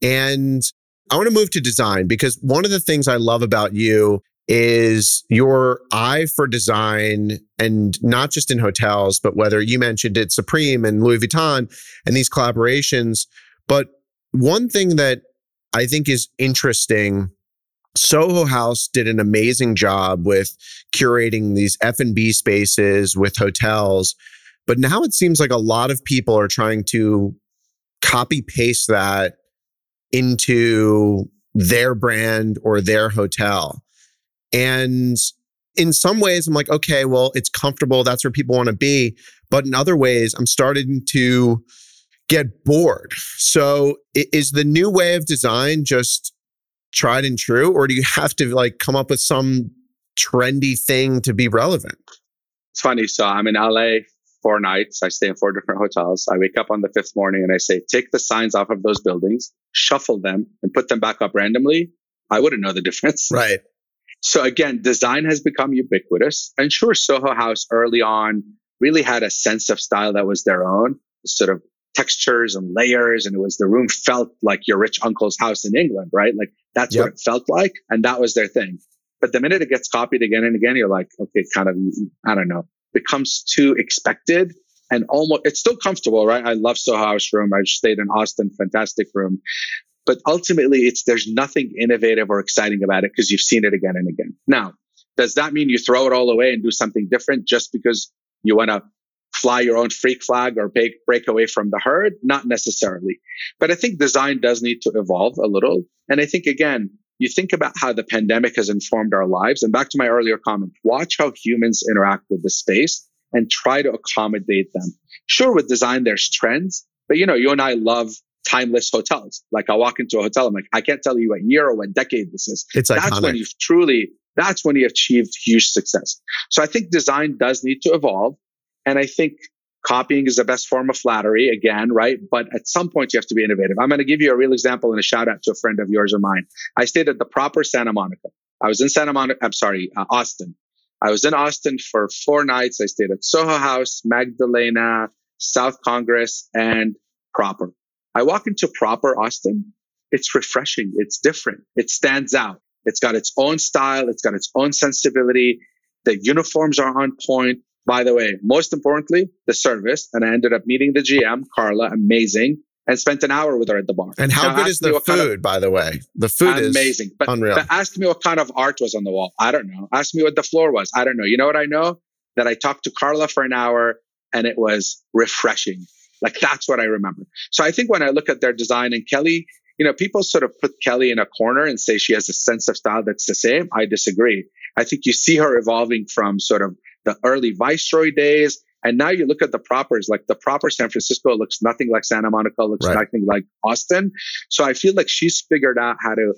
And I want to move to design because one of the things I love about you is your eye for design and not just in hotels, but whether you mentioned it Supreme and Louis Vuitton and these collaborations. But one thing that I think is interesting Soho House did an amazing job with curating these F&B spaces with hotels. But now it seems like a lot of people are trying to copy paste that into their brand or their hotel. And in some ways, I'm like, okay, well, it's comfortable. That's where people want to be. But in other ways, I'm starting to get bored. So is the new way of design just tried and true? Or do you have to like come up with some trendy thing to be relevant? It's funny. So I'm in LA four nights. I stay in four different hotels. I wake up on the fifth morning and I say, take the signs off of those buildings, shuffle them and put them back up randomly. I wouldn't know the difference. Right. So again, design has become ubiquitous. And sure, Soho House early on really had a sense of style that was their own, sort of textures and layers. And it was the room felt like your rich uncle's house in England, right? Like that's yep. what it felt like. And that was their thing. But the minute it gets copied again and again, you're like, okay, kind of, I don't know, becomes too expected and almost, it's still comfortable, right? I love Soho House room. I stayed in Austin, fantastic room. But ultimately, it's there's nothing innovative or exciting about it because you've seen it again and again. Now, does that mean you throw it all away and do something different just because you want to fly your own freak flag or break, break away from the herd? Not necessarily. But I think design does need to evolve a little. And I think, again, you think about how the pandemic has informed our lives. And back to my earlier comment, watch how humans interact with the space and try to accommodate them. Sure, with design, there's trends, but you know, you and I love timeless hotels. Like I walk into a hotel, I'm like, I can't tell you what year or what decade this is. It's like that's iconic. when you've truly, that's when you achieved huge success. So I think design does need to evolve. And I think copying is the best form of flattery again, right? But at some point you have to be innovative. I'm going to give you a real example and a shout out to a friend of yours or mine. I stayed at the proper Santa Monica. I was in Santa Monica. I'm sorry, uh, Austin. I was in Austin for four nights. I stayed at Soho House, Magdalena, South Congress, and Proper. I walk into proper Austin. It's refreshing. It's different. It stands out. It's got its own style. It's got its own sensibility. The uniforms are on point. By the way, most importantly, the service. And I ended up meeting the GM, Carla, amazing, and spent an hour with her at the bar. And how now, good is the food, kind of, by the way? The food amazing. is amazing. But, unreal. But ask me what kind of art was on the wall. I don't know. Ask me what the floor was. I don't know. You know what I know? That I talked to Carla for an hour and it was refreshing. Like that's what I remember. So I think when I look at their design and Kelly, you know, people sort of put Kelly in a corner and say she has a sense of style that's the same. I disagree. I think you see her evolving from sort of the early Viceroy days. And now you look at the propers, like the proper San Francisco looks nothing like Santa Monica, looks right. nothing like Austin. So I feel like she's figured out how to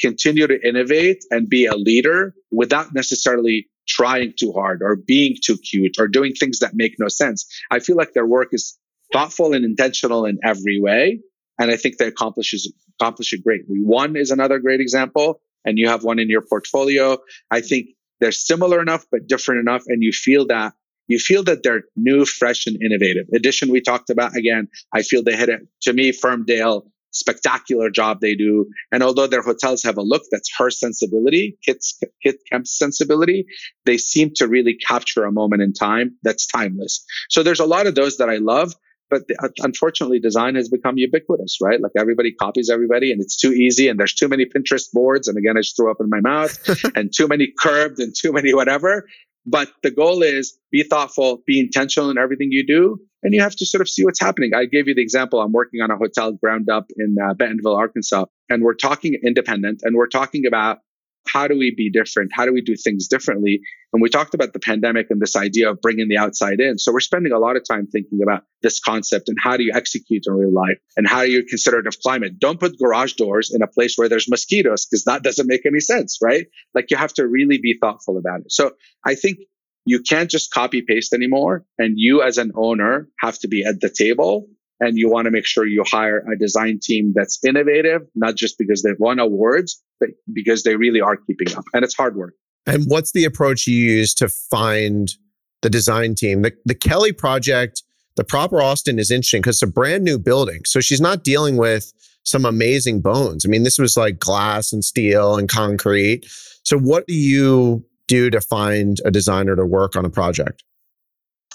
continue to innovate and be a leader without necessarily trying too hard or being too cute or doing things that make no sense. I feel like their work is thoughtful and intentional in every way. And I think they accomplish, accomplish it greatly. One is another great example, and you have one in your portfolio. I think they're similar enough, but different enough. And you feel that you feel that they're new, fresh, and innovative. Edition we talked about again. I feel they hit it to me. Firmdale spectacular job they do. And although their hotels have a look that's her sensibility, Kit's, Kit Kemp's sensibility, they seem to really capture a moment in time that's timeless. So there's a lot of those that I love. But the, unfortunately, design has become ubiquitous, right? Like everybody copies everybody and it's too easy and there's too many Pinterest boards. And again, I just threw up in my mouth [LAUGHS] and too many curved and too many whatever. But the goal is be thoughtful, be intentional in everything you do, and you have to sort of see what's happening. I gave you the example. I'm working on a hotel ground up in uh, Bentonville, Arkansas, and we're talking independent, and we're talking about how do we be different? How do we do things differently? And we talked about the pandemic and this idea of bringing the outside in. So we're spending a lot of time thinking about this concept and how do you execute in real life and how do you consider it of climate? Don't put garage doors in a place where there's mosquitoes because that doesn't make any sense, right? Like you have to really be thoughtful about it. So I think you can't just copy paste anymore. And you as an owner have to be at the table and you want to make sure you hire a design team that's innovative, not just because they've won awards, but because they really are keeping up. And it's hard work. And what's the approach you use to find the design team? The, the Kelly project, the proper Austin is interesting because it's a brand new building. So she's not dealing with some amazing bones. I mean, this was like glass and steel and concrete. So what do you do to find a designer to work on a project?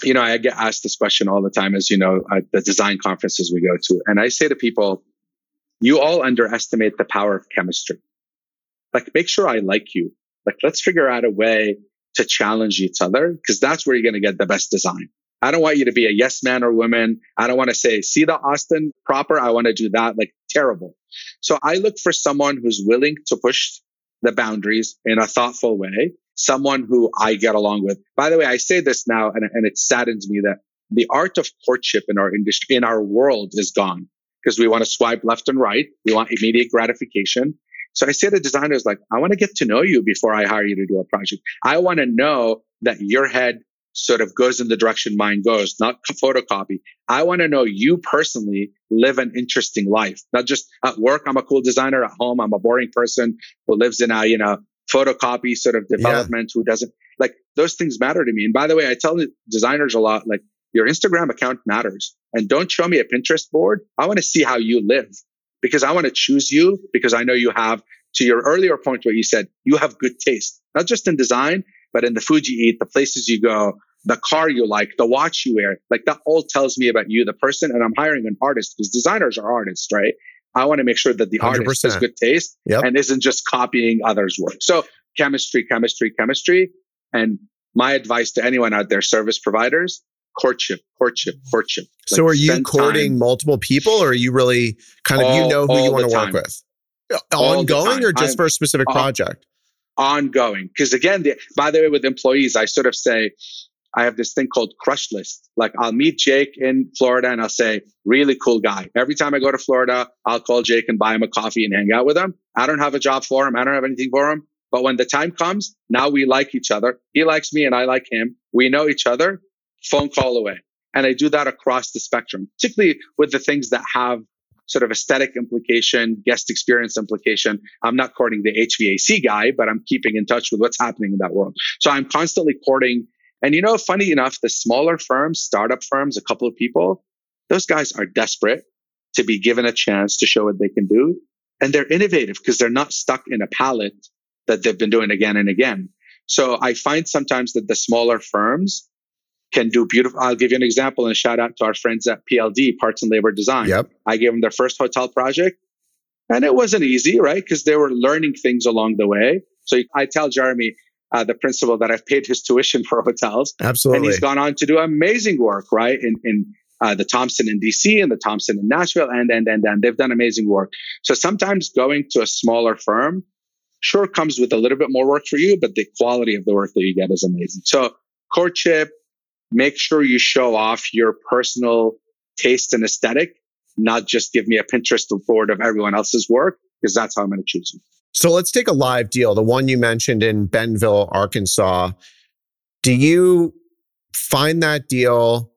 You know, I get asked this question all the time, as you know, at the design conferences we go to. And I say to people, you all underestimate the power of chemistry. Like, make sure I like you. Like, let's figure out a way to challenge each other because that's where you're going to get the best design. I don't want you to be a yes man or woman. I don't want to say, see the Austin proper. I want to do that. Like, terrible. So I look for someone who's willing to push the boundaries in a thoughtful way someone who I get along with. By the way, I say this now and, and it saddens me that the art of courtship in our industry, in our world is gone because we want to swipe left and right. We want immediate gratification. So I say to designers, like, I want to get to know you before I hire you to do a project. I want to know that your head sort of goes in the direction mine goes, not photocopy. I want to know you personally live an interesting life, not just at work. I'm a cool designer at home. I'm a boring person who lives in a, you know, photocopy sort of development yeah. who doesn't like those things matter to me. And by the way, I tell designers a lot, like your Instagram account matters and don't show me a Pinterest board. I want to see how you live because I want to choose you because I know you have to your earlier point where you said you have good taste, not just in design, but in the food you eat, the places you go, the car you like, the watch you wear. Like that all tells me about you, the person. And I'm hiring an artist because designers are artists, right? I want to make sure that the 100%. artist has good taste yep. and isn't just copying others' work. So chemistry, chemistry, chemistry. And my advice to anyone out there, service providers, courtship, courtship, courtship. Like so are you courting time. multiple people or are you really kind of, all, you know who you want to work with? All ongoing or just I'm, for a specific project? Ongoing. Because again, the, by the way, with employees, I sort of say, I have this thing called crush list. Like I'll meet Jake in Florida and I'll say, really cool guy. Every time I go to Florida, I'll call Jake and buy him a coffee and hang out with him. I don't have a job for him. I don't have anything for him. But when the time comes, now we like each other. He likes me and I like him. We know each other. Phone call away. And I do that across the spectrum, particularly with the things that have sort of aesthetic implication, guest experience implication. I'm not courting the HVAC guy, but I'm keeping in touch with what's happening in that world. So I'm constantly courting and you know, funny enough, the smaller firms, startup firms, a couple of people, those guys are desperate to be given a chance to show what they can do. And they're innovative because they're not stuck in a palette that they've been doing again and again. So I find sometimes that the smaller firms can do beautiful. I'll give you an example and a shout out to our friends at PLD, Parts and Labor Design. Yep. I gave them their first hotel project and it wasn't easy, right? Because they were learning things along the way. So I tell Jeremy, uh, the principal that I've paid his tuition for [LAUGHS] hotels. Absolutely. And he's gone on to do amazing work, right? In, in uh, the Thompson in DC and the Thompson in Nashville, and, and, and, and they've done amazing work. So sometimes going to a smaller firm sure comes with a little bit more work for you, but the quality of the work that you get is amazing. So courtship, make sure you show off your personal taste and aesthetic, not just give me a Pinterest board of everyone else's work, because that's how I'm going to choose you. So let's take a live deal, the one you mentioned in Bentonville, Arkansas. Do you find that deal,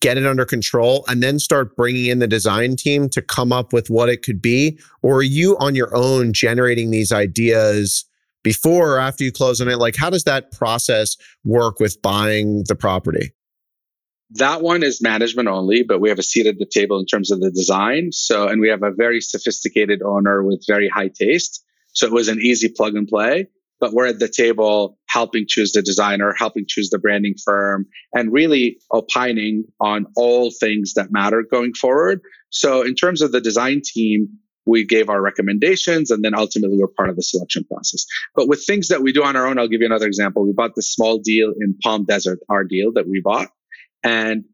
get it under control, and then start bringing in the design team to come up with what it could be? Or are you on your own generating these ideas before or after you close on it? Like, how does that process work with buying the property? That one is management only, but we have a seat at the table in terms of the design. So, and we have a very sophisticated owner with very high taste. So it was an easy plug and play, but we're at the table helping choose the designer, helping choose the branding firm and really opining on all things that matter going forward. So in terms of the design team, we gave our recommendations and then ultimately we're part of the selection process. But with things that we do on our own, I'll give you another example. We bought this small deal in Palm Desert, our deal that we bought and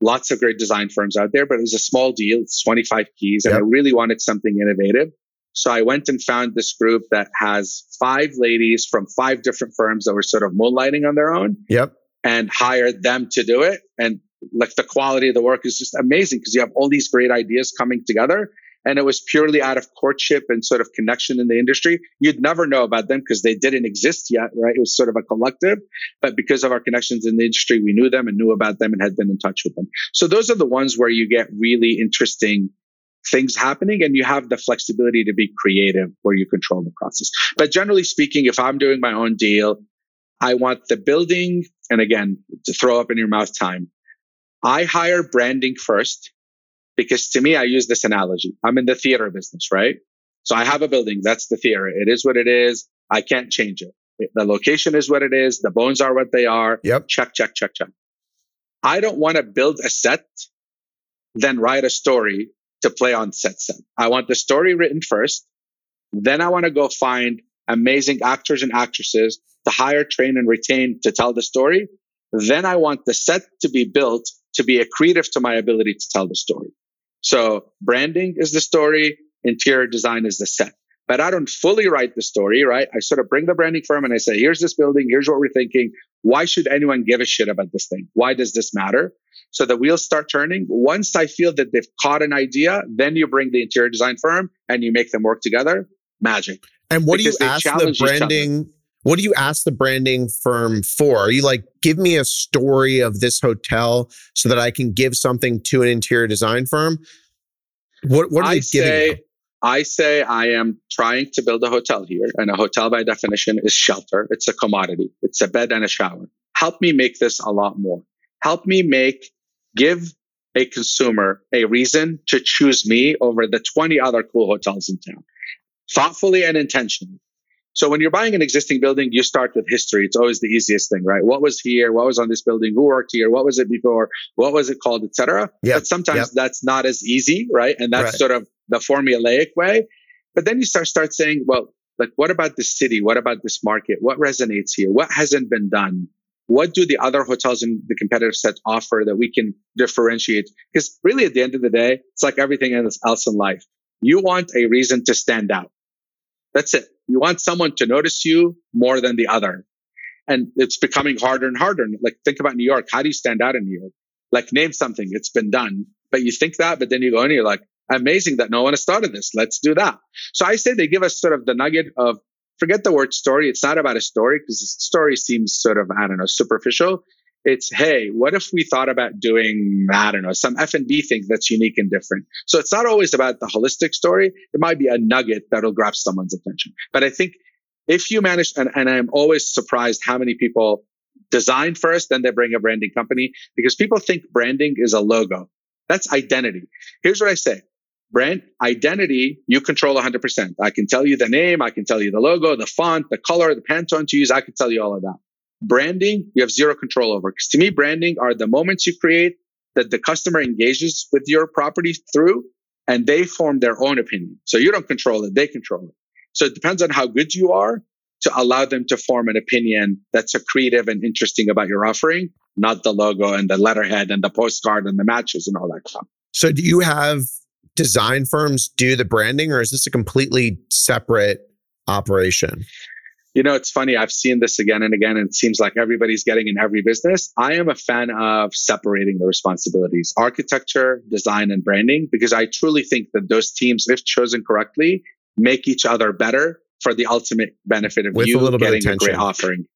lots of great design firms out there, but it was a small deal. It's 25 keys and yep. I really wanted something innovative. So I went and found this group that has five ladies from five different firms that were sort of moonlighting on their own. Yep. And hired them to do it. And like the quality of the work is just amazing because you have all these great ideas coming together. And it was purely out of courtship and sort of connection in the industry. You'd never know about them because they didn't exist yet, right? It was sort of a collective. But because of our connections in the industry, we knew them and knew about them and had been in touch with them. So those are the ones where you get really interesting things happening and you have the flexibility to be creative where you control the process. But generally speaking, if I'm doing my own deal, I want the building, and again, to throw up in your mouth time. I hire branding first because to me, I use this analogy. I'm in the theater business, right? So I have a building. That's the theater. It is what it is. I can't change it. The location is what it is. The bones are what they are. Yep. Check, check, check, check. I don't want to build a set, then write a story to play on set set. I want the story written first. Then I want to go find amazing actors and actresses to hire, train, and retain to tell the story. Then I want the set to be built to be accretive to my ability to tell the story. So branding is the story, interior design is the set. But I don't fully write the story, right? I sort of bring the branding firm and I say, here's this building, here's what we're thinking. Why should anyone give a shit about this thing? Why does this matter? So the wheels start turning. Once I feel that they've caught an idea, then you bring the interior design firm and you make them work together. Magic. And what because do you ask the branding? What do you ask the branding firm for? Are you like, give me a story of this hotel so that I can give something to an interior design firm? What, what are I they say, giving you? I say I am trying to build a hotel here, and a hotel by definition is shelter. It's a commodity. It's a bed and a shower. Help me make this a lot more. Help me make give a consumer a reason to choose me over the 20 other cool hotels in town, thoughtfully and intentionally. So when you're buying an existing building, you start with history. It's always the easiest thing, right? What was here? What was on this building? Who worked here? What was it before? What was it called, etc. Yep. But sometimes yep. that's not as easy, right? And that's right. sort of the formulaic way. But then you start start saying, well, like what about this city? What about this market? What resonates here? What hasn't been done? What do the other hotels in the competitive set offer that we can differentiate? Because really, at the end of the day, it's like everything else in life. You want a reason to stand out. That's it. You want someone to notice you more than the other. And it's becoming harder and harder. Like, think about New York. How do you stand out in New York? Like, name something. It's been done. But you think that, but then you go in and you're like, amazing that no one has started this. Let's do that. So I say they give us sort of the nugget of forget the word story. It's not about a story because the story seems sort of, I don't know, superficial. It's, hey, what if we thought about doing, I don't know, some F&B thing that's unique and different? So it's not always about the holistic story. It might be a nugget that'll grab someone's attention. But I think if you manage, and, and I'm always surprised how many people design first, then they bring a branding company because people think branding is a logo. That's identity. Here's what I say. Brand identity, you control 100%. I can tell you the name, I can tell you the logo, the font, the color, the Pantone to use. I can tell you all of that. Branding, you have zero control over. Because to me, branding are the moments you create that the customer engages with your property through and they form their own opinion. So you don't control it, they control it. So it depends on how good you are to allow them to form an opinion that's a creative and interesting about your offering, not the logo and the letterhead and the postcard and the matches and all that stuff. So do you have design firms do the branding or is this a completely separate operation? You know, it's funny. I've seen this again and again, and it seems like everybody's getting in every business. I am a fan of separating the responsibilities, architecture, design, and branding, because I truly think that those teams, if chosen correctly, make each other better for the ultimate benefit of With you a little bit of getting a great offering.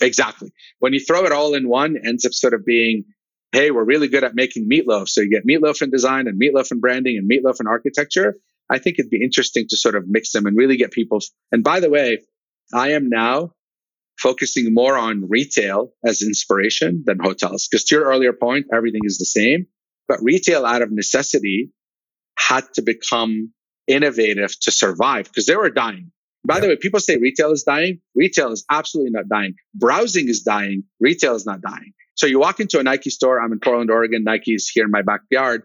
Exactly. When you throw it all in one, it ends up sort of being, hey, we're really good at making meatloaf. So you get meatloaf in design and meatloaf in branding and meatloaf in architecture. I think it'd be interesting to sort of mix them and really get people. And by the way, I am now focusing more on retail as inspiration than hotels. Because to your earlier point, everything is the same. But retail out of necessity had to become innovative to survive because they were dying. By the way, people say retail is dying. Retail is absolutely not dying. Browsing is dying. Retail is not dying. So you walk into a Nike store. I'm in Portland, Oregon. Nike is here in my backyard.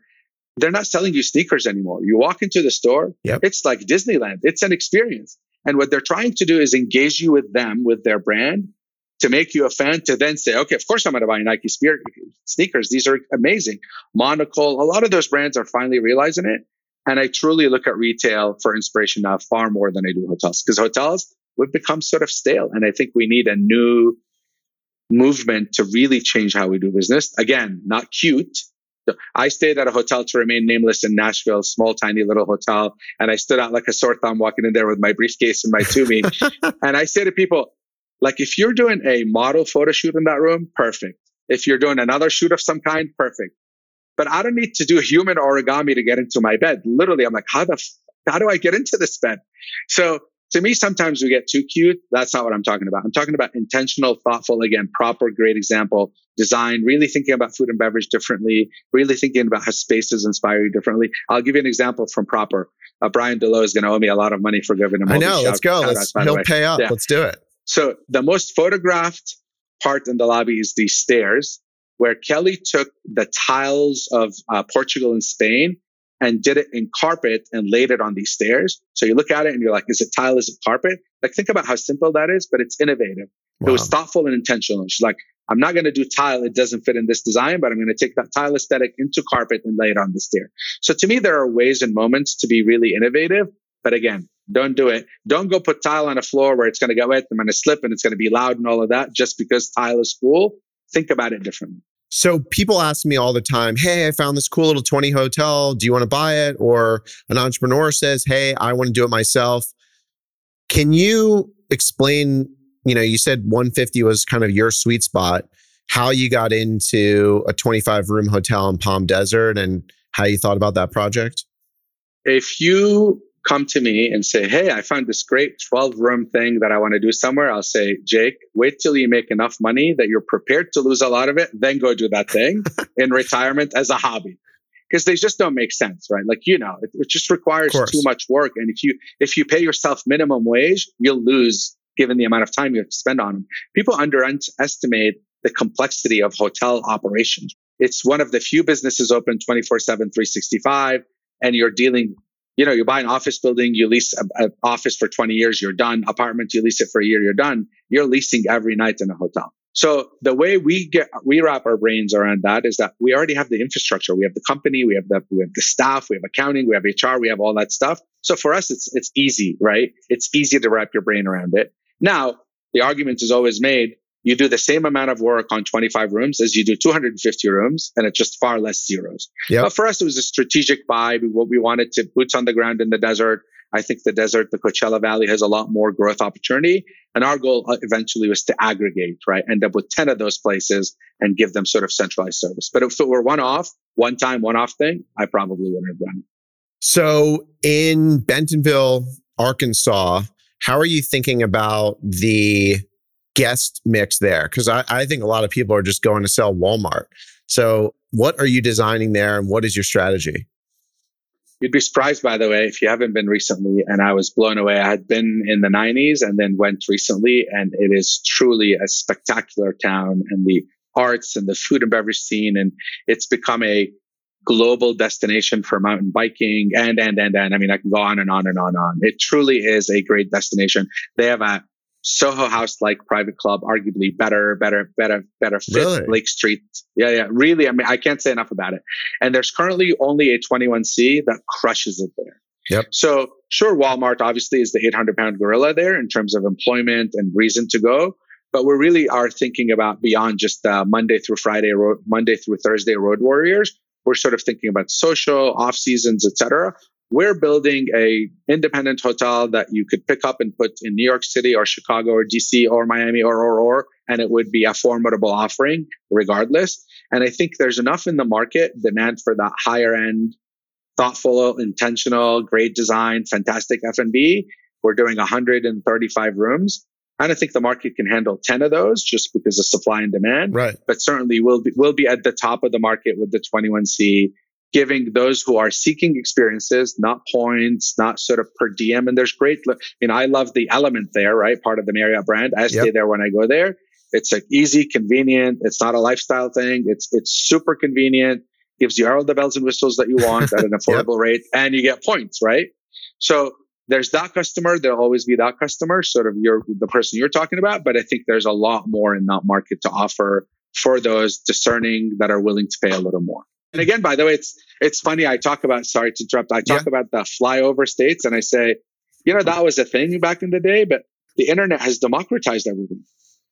They're not selling you sneakers anymore. You walk into the store. Yep. It's like Disneyland. It's an experience. And what they're trying to do is engage you with them, with their brand, to make you a fan, to then say, okay, of course I'm going to buy Nike spear- sneakers. These are amazing. Monocle, a lot of those brands are finally realizing it. And I truly look at retail for inspiration now far more than I do hotels because hotels we've become sort of stale. And I think we need a new movement to really change how we do business. Again, not cute. I stayed at a hotel to remain nameless in Nashville, small, tiny little hotel. And I stood out like a sore thumb walking in there with my briefcase and my Tumi. [LAUGHS] and I say to people, like, if you're doing a model photo shoot in that room, perfect. If you're doing another shoot of some kind, perfect. But I don't need to do human origami to get into my bed. Literally, I'm like, how the, f- how do I get into this bed? So to me, sometimes we get too cute. That's not what I'm talking about. I'm talking about intentional, thoughtful, again, proper, great example, design, really thinking about food and beverage differently, really thinking about how spaces inspire you differently. I'll give you an example from proper. Uh, Brian De Lowe is going to owe me a lot of money for giving him. I know. Let's go. Let's, the he'll pay up. Yeah. Let's do it. So the most photographed part in the lobby is the stairs, where Kelly took the tiles of uh, Portugal and Spain and did it in carpet and laid it on these stairs. So you look at it and you're like, is it tile? Is it carpet? Like think about how simple that is, but it's innovative. It was thoughtful and intentional. She's like, I'm not going to do tile. It doesn't fit in this design, but I'm going to take that tile aesthetic into carpet and lay it on the stair. So to me, there are ways and moments to be really innovative. But again, don't do it. Don't go put tile on a floor where it's going to get wet. I'm going to slip and it's going to be loud and all of that just because tile is cool. Think about it differently. So people ask me all the time, "Hey, I found this cool little 20 hotel. Do you want to buy it?" Or an entrepreneur says, "Hey, I want to do it myself." Can you explain, you know, you said 150 was kind of your sweet spot, how you got into a 25 room hotel in Palm Desert and how you thought about that project? If you come to me and say, Hey, I found this great 12 room thing that I want to do somewhere, I'll say, Jake, wait till you make enough money that you're prepared to lose a lot of it, then go do that thing [LAUGHS] in retirement as a hobby. Because they just don't make sense, right? Like you know, it, it just requires too much work. And if you if you pay yourself minimum wage, you'll lose given the amount of time you have to spend on them. People underestimate the complexity of hotel operations. It's one of the few businesses open 24 7, 365, and you're dealing, you know, you buy an office building, you lease an office for 20 years, you're done. Apartment, you lease it for a year, you're done. You're leasing every night in a hotel. So the way we get, we wrap our brains around that is that we already have the infrastructure. We have the company, we have the, we have the staff, we have accounting, we have HR, we have all that stuff. So for us, it's, it's easy, right? It's easy to wrap your brain around it. Now, the argument is always made. You do the same amount of work on 25 rooms as you do 250 rooms, and it's just far less zeros. Yep. But for us, it was a strategic buy. We- What we wanted to boots on the ground in the desert. I think the desert, the Coachella Valley has a lot more growth opportunity. And our goal uh, eventually was to aggregate, right? End up with 10 of those places and give them sort of centralized service. But if it were one off, one time, one off thing, I probably wouldn't have done it. So in Bentonville, Arkansas, how are you thinking about the guest mix there? Because I, I think a lot of people are just going to sell Walmart. So what are you designing there and what is your strategy? You'd be surprised, by the way, if you haven't been recently. And I was blown away. I had been in the 90s and then went recently, and it is truly a spectacular town and the arts and the food and beverage scene. And it's become a global destination for mountain biking and, and, and, and. I mean, I can go on and on and on and on. It truly is a great destination. They have a Soho House like private club, arguably better, better, better, better fit Really? Lake Street. Yeah, yeah, really. I mean, I can't say enough about it. And there's currently only a 21C that crushes it there. Yep. So sure, Walmart obviously is the 800 pound gorilla there in terms of employment and reason to go. But we really are thinking about beyond just uh, Monday through Friday, road, Monday through Thursday road warriors. We're sort of thinking about social, off seasons, etc. We're building a independent hotel that you could pick up and put in New York City or Chicago or DC or Miami or or or, and it would be a formidable offering regardless. And I think there's enough in the market demand for that higher end, thoughtful, intentional, great design, fantastic F&B. We're doing 135 rooms. I don't think the market can handle 10 of those just because of supply and demand. Right. But certainly we'll be, we'll be at the top of the market with the 21C, giving those who are seeking experiences, not points, not sort of per diem. And there's great, you know, I love the element there, right? Part of the Marriott brand. I stay Yep. there when I go there. It's like easy, convenient. It's not a lifestyle thing. It's, it's super convenient, gives you all the bells and whistles that you want at an [LAUGHS] affordable rate and you get points, right? So there's that customer. There'll always be that customer, sort of you're the person you're talking about. But I think there's a lot more in that market to offer for those discerning that are willing to pay a little more. And again, by the way, it's it's funny. I talk about sorry to interrupt. I talk about the flyover states, and I say, you know, that was a thing back in the day, but the internet has democratized everything.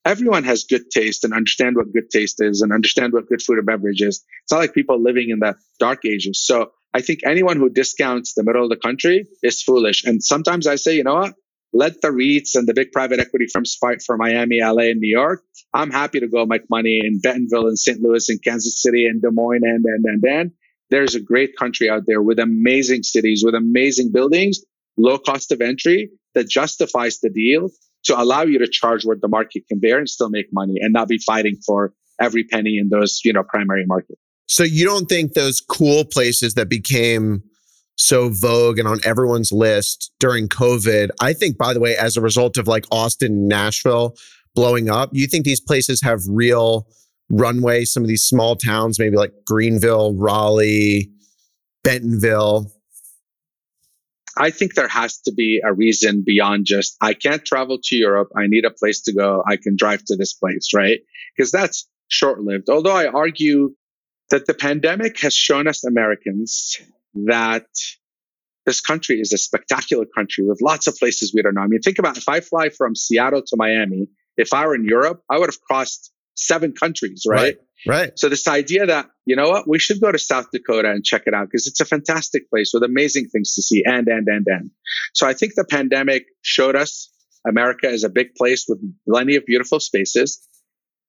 Everyone has good taste and understand what good taste is and understand what good food and beverage is. It's not like people living in the dark ages. So I think anyone who discounts the middle of the country is foolish. And sometimes I say, you know what? Let the REITs and the big private equity firms fight for Miami, LA, and New York. I'm happy to go make money in Bentonville and St. Louis and Kansas City and Des Moines and, and, and, and. There's a great country out there with amazing cities, with amazing buildings, low cost of entry that justifies the deal to allow you to charge what the market can bear and still make money and not be fighting for every penny in those, you know, primary markets. So you don't think those cool places that became so vogue and on everyone's list during COVID, I think, by the way, as a result of like Austin, Nashville blowing up, you think these places have real runway? Some of these small towns, maybe like Greenville, Raleigh, Bentonville. I think there has to be a reason beyond just, I can't travel to Europe. I need a place to go. I can drive to this place, right? Because that's short lived. Although I argue that the pandemic has shown us Americans that this country is a spectacular country with lots of places we don't know. I mean, think about if I fly from Seattle to Miami, if I were in Europe, I would have crossed seven countries, right? Right. So this idea that, you know what, we should go to South Dakota and check it out because it's a fantastic place with amazing things to see and, and, and, and. So I think the pandemic showed us America is a big place with plenty of beautiful spaces.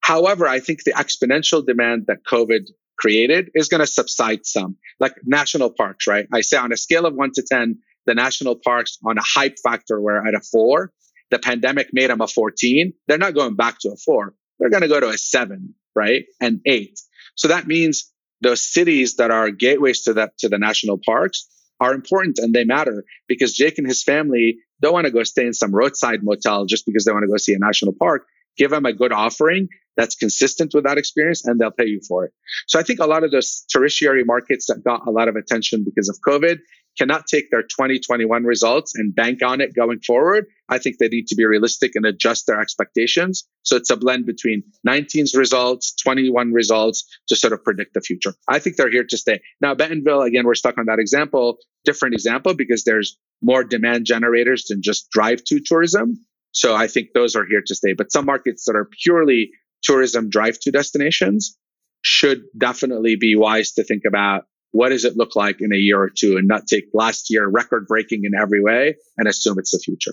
However, I think the exponential demand that COVID created is going to subside some, like national parks, right? I say on a scale of one to 10, the national parks on a hype factor were at a four. The pandemic made them a 14. They're not going back to a four. They're going to go to a seven, right? And eight. So that means those cities that are gateways to that, to the national parks are important and they matter because Jake and his family don't want to go stay in some roadside motel just because they want to go see a national park. Give them a good offering that's consistent with that experience and they'll pay you for it. So I think a lot of those tertiary markets that got a lot of attention because of COVID cannot take their 2021 results and bank on it going forward. I think they need to be realistic and adjust their expectations. So it's a blend between 19's results, 21 results to sort of predict the future. I think they're here to stay. Now, Bentonville, again, we're stuck on that example, different example because there's more demand generators than just drive to tourism. So I think those are here to stay. But some markets that are purely tourism drive to destinations should definitely be wise to think about what does it look like in a year or two and not take last year record breaking in every way and assume it's the future.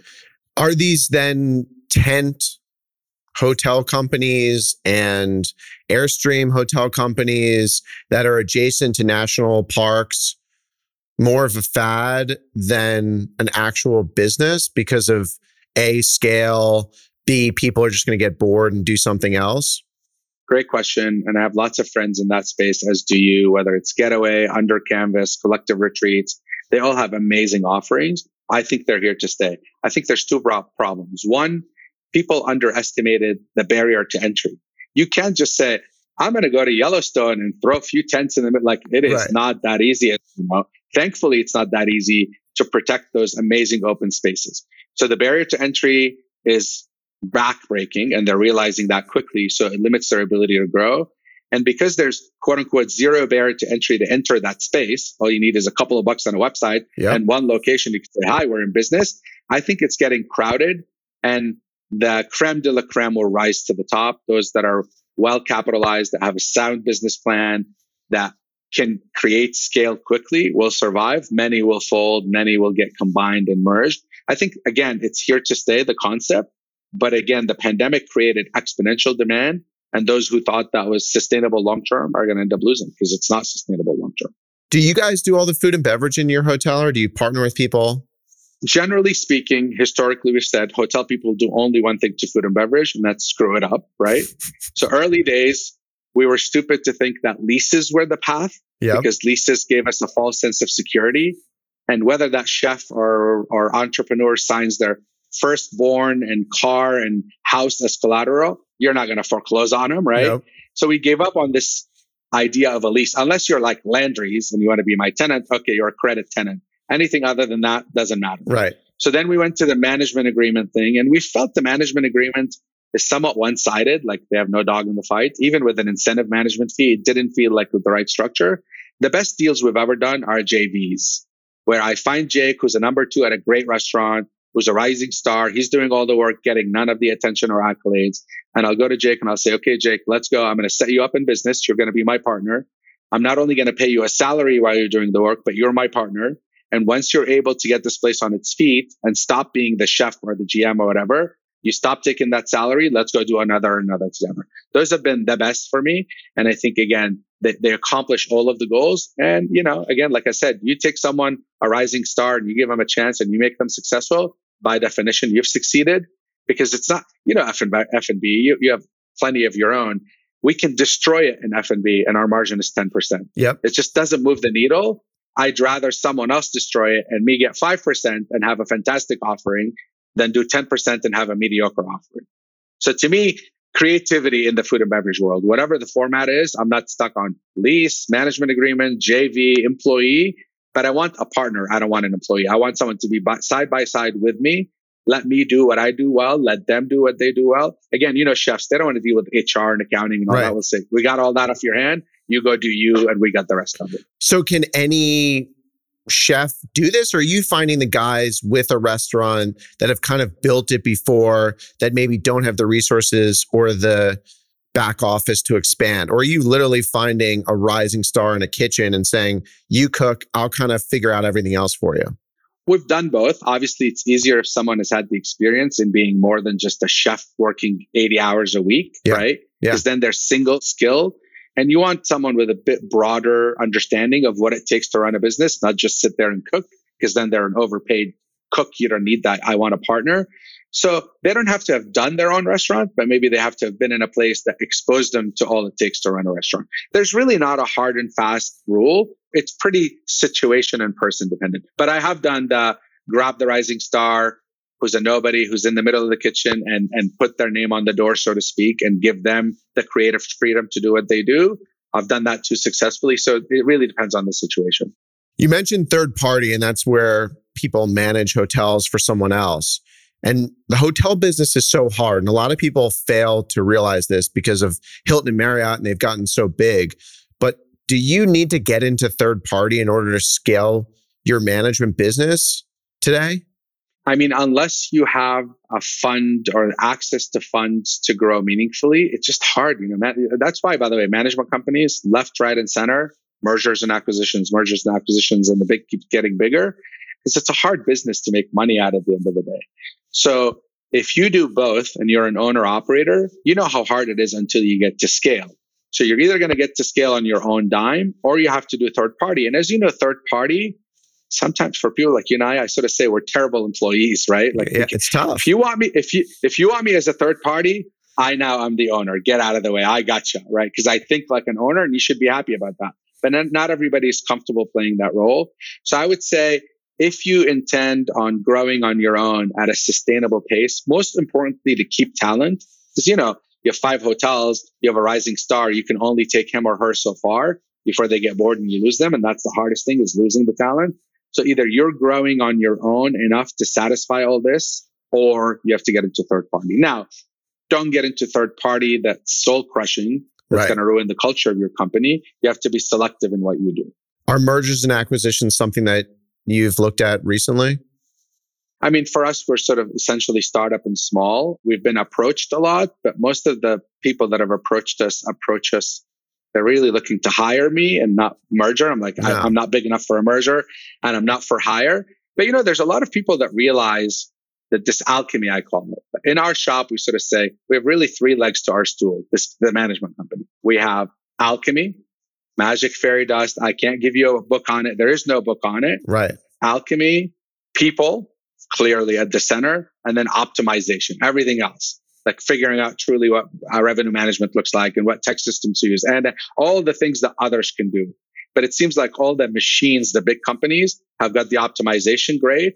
Are these then tent hotel companies and Airstream hotel companies that are adjacent to national parks more of a fad than an actual business because of A, scale, B, people are just going to get bored and do something else? Great question. And I have lots of friends in that space, as do you, whether it's Getaway, Under Canvas, Collective Retreats. They all have amazing offerings. I think they're here to stay. I think there's two problems. One, people underestimated the barrier to entry. You can't just say, I'm going to go to Yellowstone and throw a few tents in the middle. Like it is Right. not that easy. You know? Thankfully, it's not that easy to protect those amazing open spaces. So the barrier to entry is backbreaking and they're realizing that quickly. So it limits their ability to grow. And because there's quote unquote zero barrier to entry to enter that space, all you need is a couple of bucks on a website yep. and one location. You can say, hi, we're in business. I think it's getting crowded and the creme de la creme will rise to the top. Those that are well capitalized, that have a sound business plan, that can create scale quickly will survive. Many will fold. Many will get combined and merged. I think, again, it's here to stay, the concept. But again, the pandemic created exponential demand. And those who thought that was sustainable long term are going to end up losing because it's not sustainable long term. Do you guys do all the food and beverage in your hotel or do you partner with people? Generally speaking, historically, we've said hotel people do only one thing to food and beverage, and that's screw it up, right? [LAUGHS] so early days, we were stupid to think that leases were the path yep. because leases gave us a false sense of security. And whether that chef or, or entrepreneur signs their firstborn and car and house as collateral, you're not going to foreclose on them, right? So we gave up on this idea of a lease, unless you're like Landry's and you want to be my tenant. Okay, you're a credit tenant. Anything other than that doesn't matter. Right. So then we went to the management agreement thing and we felt the management agreement is somewhat one sided, like they have no dog in the fight. Even with an incentive management fee, it didn't feel like the right structure. The best deals we've ever done are JVs, where I find Jake, who's a number two at a great restaurant, who's a rising star. He's doing all the work, getting none of the attention or accolades. And I'll go to Jake and I'll say, okay, Jake, let's go. I'm going to set you up in business. You're going to be my partner. I'm not only going to pay you a salary while you're doing the work, but you're my partner. And once you're able to get this place on its feet and stop being the chef or the GM or whatever, you stop taking that salary. Let's go do another, another together. Those have been the best for me. And I think again, they, they accomplish all of the goals. And, you know, again, like I said, you take someone, a rising star and you give them a chance and you make them successful. By definition, you've succeeded because it's not, you know, F and B, you, you have plenty of your own. We can destroy it in F and B and our margin is 10%. Yep. It just doesn't move the needle. I'd rather someone else destroy it and me get 5% and have a fantastic offering than do 10% and have a mediocre offering. So to me, creativity in the food and beverage world, whatever the format is, I'm not stuck on lease, management agreement, JV, employee, but I want a partner. I don't want an employee. I want someone to be by, side by side with me. Let me do what I do well. Let them do what they do well. Again, you know, chefs, they don't want to deal with HR and accounting and all right. that. We'll say, we got all that off your hand. You go do you, and we got the rest of it. So, can any chef do this or are you finding the guys with a restaurant that have kind of built it before that maybe don't have the resources or the back office to expand or are you literally finding a rising star in a kitchen and saying you cook i'll kind of figure out everything else for you we've done both obviously it's easier if someone has had the experience in being more than just a chef working 80 hours a week yeah. right because yeah. then they're single skill and you want someone with a bit broader understanding of what it takes to run a business, not just sit there and cook, because then they're an overpaid cook. You don't need that. I want a partner. So they don't have to have done their own restaurant, but maybe they have to have been in a place that exposed them to all it takes to run a restaurant. There's really not a hard and fast rule. It's pretty situation and person dependent. But I have done the grab the rising star, who's a nobody, who's in the middle of the kitchen and, and put their name on the door, so to speak, and give them the creative freedom to do what they do. I've done that too successfully. So it really depends on the situation. You mentioned third party, and that's where people manage hotels for someone else. And the hotel business is so hard. And a lot of people fail to realize this because of Hilton and Marriott, and they've gotten so big. But do you need to get into third party in order to scale your management business today? I mean, unless you have a fund or access to funds to grow meaningfully, it's just hard. You know, that's why, by the way, management companies left, right, and center, mergers and acquisitions, mergers and acquisitions, and the big keeps getting bigger because it's a hard business to make money out at the end of the day. So if you do both and you're an owner operator, you know how hard it is until you get to scale. So you're either going to get to scale on your own dime or you have to do third party. And as you know, third party sometimes for people like you and I, I sort of say we're terrible employees, right? Like yeah, it's tough. If you want me, if you if you want me as a third party, I now I'm the owner. Get out of the way. I got you, right? Because I think like an owner, and you should be happy about that. But not everybody is comfortable playing that role. So I would say if you intend on growing on your own at a sustainable pace, most importantly to keep talent, because you know you have five hotels, you have a rising star, you can only take him or her so far before they get bored and you lose them, and that's the hardest thing is losing the talent. So either you're growing on your own enough to satisfy all this, or you have to get into third party. Now, don't get into third party that's soul crushing, that's right. going to ruin the culture of your company. You have to be selective in what you do. Are mergers and acquisitions something that you've looked at recently? I mean, for us, we're sort of essentially startup and small. We've been approached a lot, but most of the people that have approached us approach us. They're really looking to hire me and not merger. I'm like, I, I'm not big enough for a merger and I'm not for hire. But you know, there's a lot of people that realize that this alchemy, I call it. In our shop, we sort of say we have really three legs to our stool. This the management company. We have alchemy, magic fairy dust. I can't give you a book on it. There is no book on it. Right. Alchemy, people, clearly at the center, and then optimization. Everything else like figuring out truly what our revenue management looks like and what tech systems to use and all the things that others can do. But it seems like all the machines, the big companies have got the optimization grade,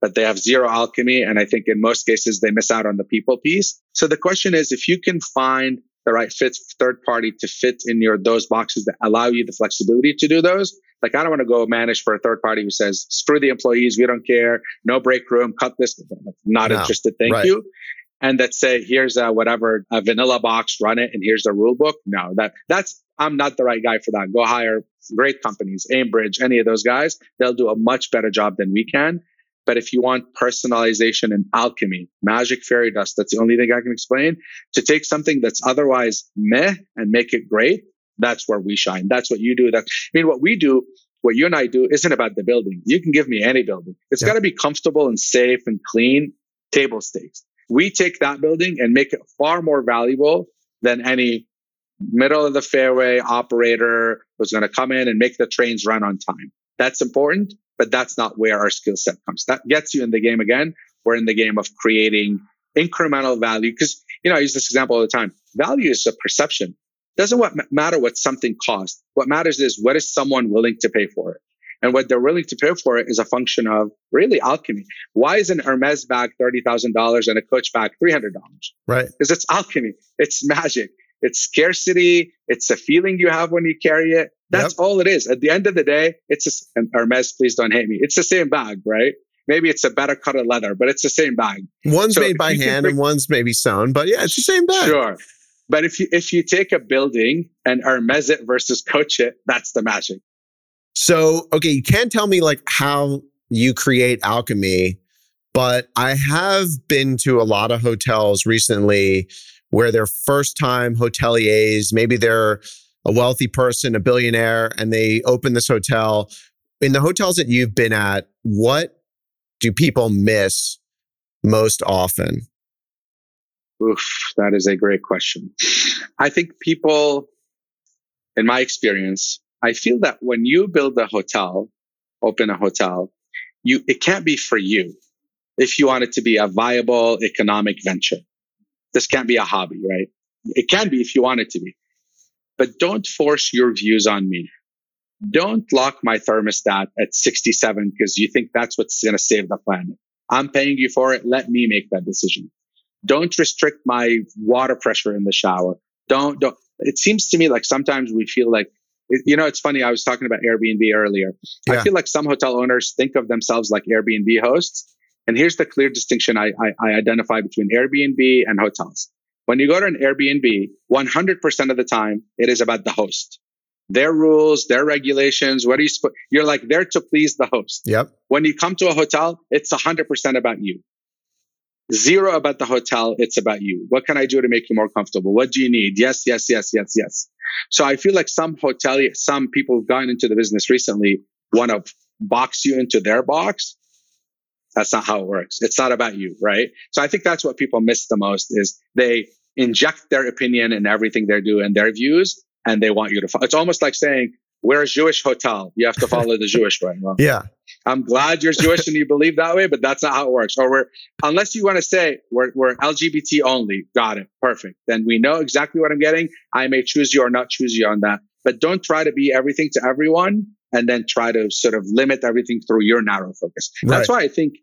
but they have zero alchemy. And I think in most cases, they miss out on the people piece. So the question is, if you can find the right fit third party to fit in your those boxes that allow you the flexibility to do those. Like I don't want to go manage for a third party who says screw the employees, we don't care, no break room, cut this. Not no, interested, thank right. you. And that say here's a whatever a vanilla box, run it, and here's the rule book. No, that that's I'm not the right guy for that. Go hire great companies, Aimbridge, any of those guys. They'll do a much better job than we can. But if you want personalization and alchemy, magic fairy dust, that's the only thing I can explain. To take something that's otherwise meh and make it great, that's where we shine. That's what you do. That I mean, what we do, what you and I do, isn't about the building. You can give me any building. It's yeah. got to be comfortable and safe and clean. Table stakes. We take that building and make it far more valuable than any middle of the fairway operator who's going to come in and make the trains run on time. That's important, but that's not where our skill set comes. That gets you in the game again. We're in the game of creating incremental value because, you know, I use this example all the time. Value is a perception. It doesn't what matter what something costs. What matters is what is someone willing to pay for it? And what they're willing to pay for it is a function of really alchemy. Why is an Hermes bag $30,000 and a Coach bag $300? Right. Because it's alchemy. It's magic. It's scarcity. It's a feeling you have when you carry it. That's yep. all it is. At the end of the day, it's a, and Hermes, please don't hate me. It's the same bag, right? Maybe it's a better cut of leather, but it's the same bag. One's so made by hand bring, and one's maybe sewn, but yeah, it's the same bag. Sure. But if you if you take a building and Hermes it versus Coach it, that's the magic. So okay, you can't tell me like how you create alchemy, but I have been to a lot of hotels recently where they're first time hoteliers, maybe they're a wealthy person, a billionaire, and they open this hotel. In the hotels that you've been at, what do people miss most often? Oof, that is a great question. I think people, in my experience, I feel that when you build a hotel, open a hotel, you it can't be for you if you want it to be a viable economic venture. This can't be a hobby, right? It can be if you want it to be. But don't force your views on me. Don't lock my thermostat at 67 because you think that's what's going to save the planet. I'm paying you for it. Let me make that decision. Don't restrict my water pressure in the shower. Don't, don't. It seems to me like sometimes we feel like, you know, it's funny. I was talking about Airbnb earlier. Yeah. I feel like some hotel owners think of themselves like Airbnb hosts and here's the clear distinction I, I, I identify between Airbnb and hotels. When you go to an Airbnb, 100% of the time, it is about the host. Their rules, their regulations, what are you, sp- you're like there to please the host. Yep. When you come to a hotel, it's 100% about you. Zero about the hotel. It's about you. What can I do to make you more comfortable? What do you need? Yes, yes, yes, yes, yes. So I feel like some hotel, some people who've gotten into the business recently want to box you into their box that's not how it works. It's not about you, right? So I think that's what people miss the most is they inject their opinion in everything they do and their views, and they want you to follow. It's almost like saying, we're a Jewish hotel. You have to follow the Jewish way. Well, yeah. I'm glad you're Jewish and you believe that way, but that's not how it works. Or we're, unless you want to say we're, we're LGBT only. Got it. Perfect. Then we know exactly what I'm getting. I may choose you or not choose you on that, but don't try to be everything to everyone and then try to sort of limit everything through your narrow focus. Right. That's why I think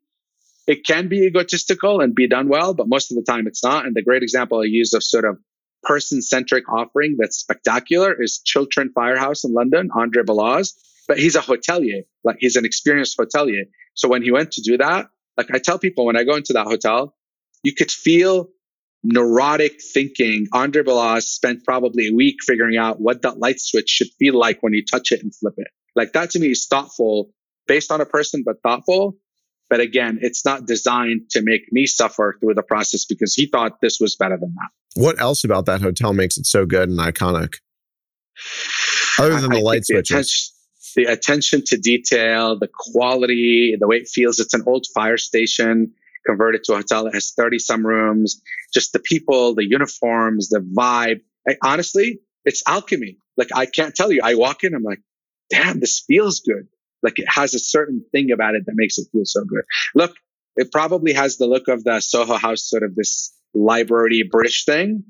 it can be egotistical and be done well, but most of the time it's not. And the great example I use of sort of person centric offering that's spectacular is Chiltern Firehouse in London, Andre Balazs. But he's a hotelier, like he's an experienced hotelier. So when he went to do that, Like I tell people when I go into that hotel, you could feel neurotic thinking. Andre Balazs spent probably a week figuring out what that light switch should feel like when you touch it and flip it. Like that to me is thoughtful based on a person, but thoughtful. But again, it's not designed to make me suffer through the process because he thought this was better than that. What else about that hotel makes it so good and iconic? Other than the I light switches. The attention, the attention to detail, the quality, the way it feels. It's an old fire station converted to a hotel that has 30 some rooms, just the people, the uniforms, the vibe. I, honestly, it's alchemy. Like I can't tell you. I walk in, I'm like, damn, this feels good. Like it has a certain thing about it that makes it feel so good. Look, it probably has the look of the Soho House, sort of this library British thing,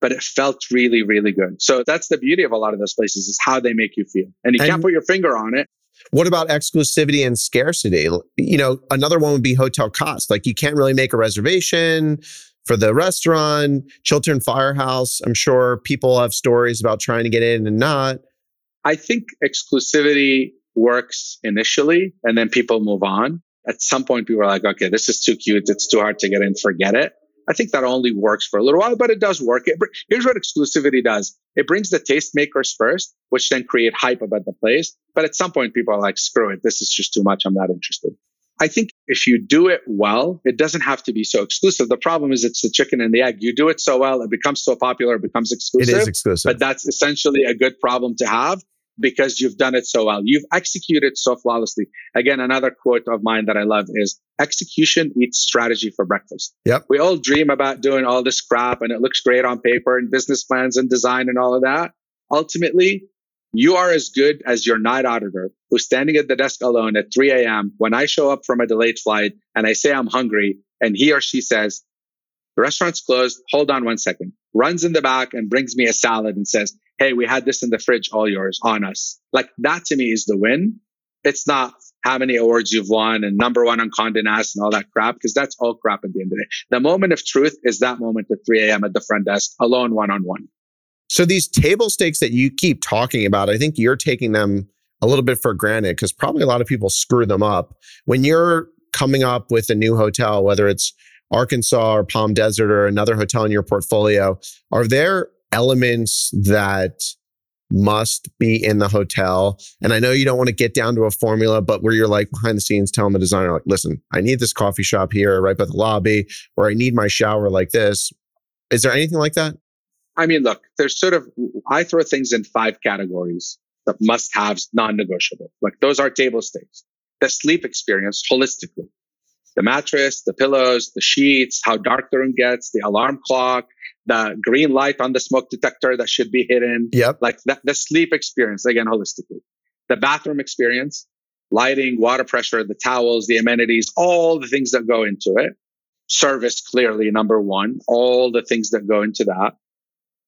but it felt really, really good. So that's the beauty of a lot of those places is how they make you feel. And you and can't put your finger on it. What about exclusivity and scarcity? You know, another one would be Hotel Costes. Like you can't really make a reservation for the restaurant, Chiltern Firehouse. I'm sure people have stories about trying to get in and not. I think exclusivity works initially and then people move on. At some point, people are like, okay, this is too cute. It's too hard to get in. Forget it. I think that only works for a little while, but it does work. It, here's what exclusivity does. It brings the tastemakers first, which then create hype about the place. But at some point, people are like, screw it. This is just too much. I'm not interested. I think if you do it well, it doesn't have to be so exclusive. The problem is it's the chicken and the egg. You do it so well, it becomes so popular, it becomes exclusive. It is exclusive. But that's essentially a good problem to have because you've done it so well. You've executed so flawlessly. Again, another quote of mine that I love is execution eats strategy for breakfast. Yep. We all dream about doing all this crap and it looks great on paper and business plans and design and all of that. Ultimately, you are as good as your night auditor who's standing at the desk alone at 3 a.m. when I show up from a delayed flight and I say I'm hungry and he or she says, the restaurant's closed. Hold on one second. Runs in the back and brings me a salad and says, Hey, we had this in the fridge, all yours on us. Like that to me is the win. It's not how many awards you've won and number one on Condé Nast and all that crap, because that's all crap at the end of the day. The moment of truth is that moment at 3 a.m. at the front desk, alone, one on one. So these table stakes that you keep talking about, I think you're taking them a little bit for granted because probably a lot of people screw them up. When you're coming up with a new hotel, whether it's Arkansas or Palm Desert or another hotel in your portfolio, are there elements that must be in the hotel? And I know you don't want to get down to a formula, but where you're like behind the scenes telling the designer, like, listen, I need this coffee shop here right by the lobby, or I need my shower like this. Is there anything like that? I mean, look, there's sort of, I throw things in five categories that must haves non negotiable. Like those are table stakes. The sleep experience holistically the mattress, the pillows, the sheets, how dark the room gets, the alarm clock, the green light on the smoke detector that should be hidden. Yep. Like that, the sleep experience, again, holistically. The bathroom experience, lighting, water pressure, the towels, the amenities, all the things that go into it. Service, clearly, number one, all the things that go into that.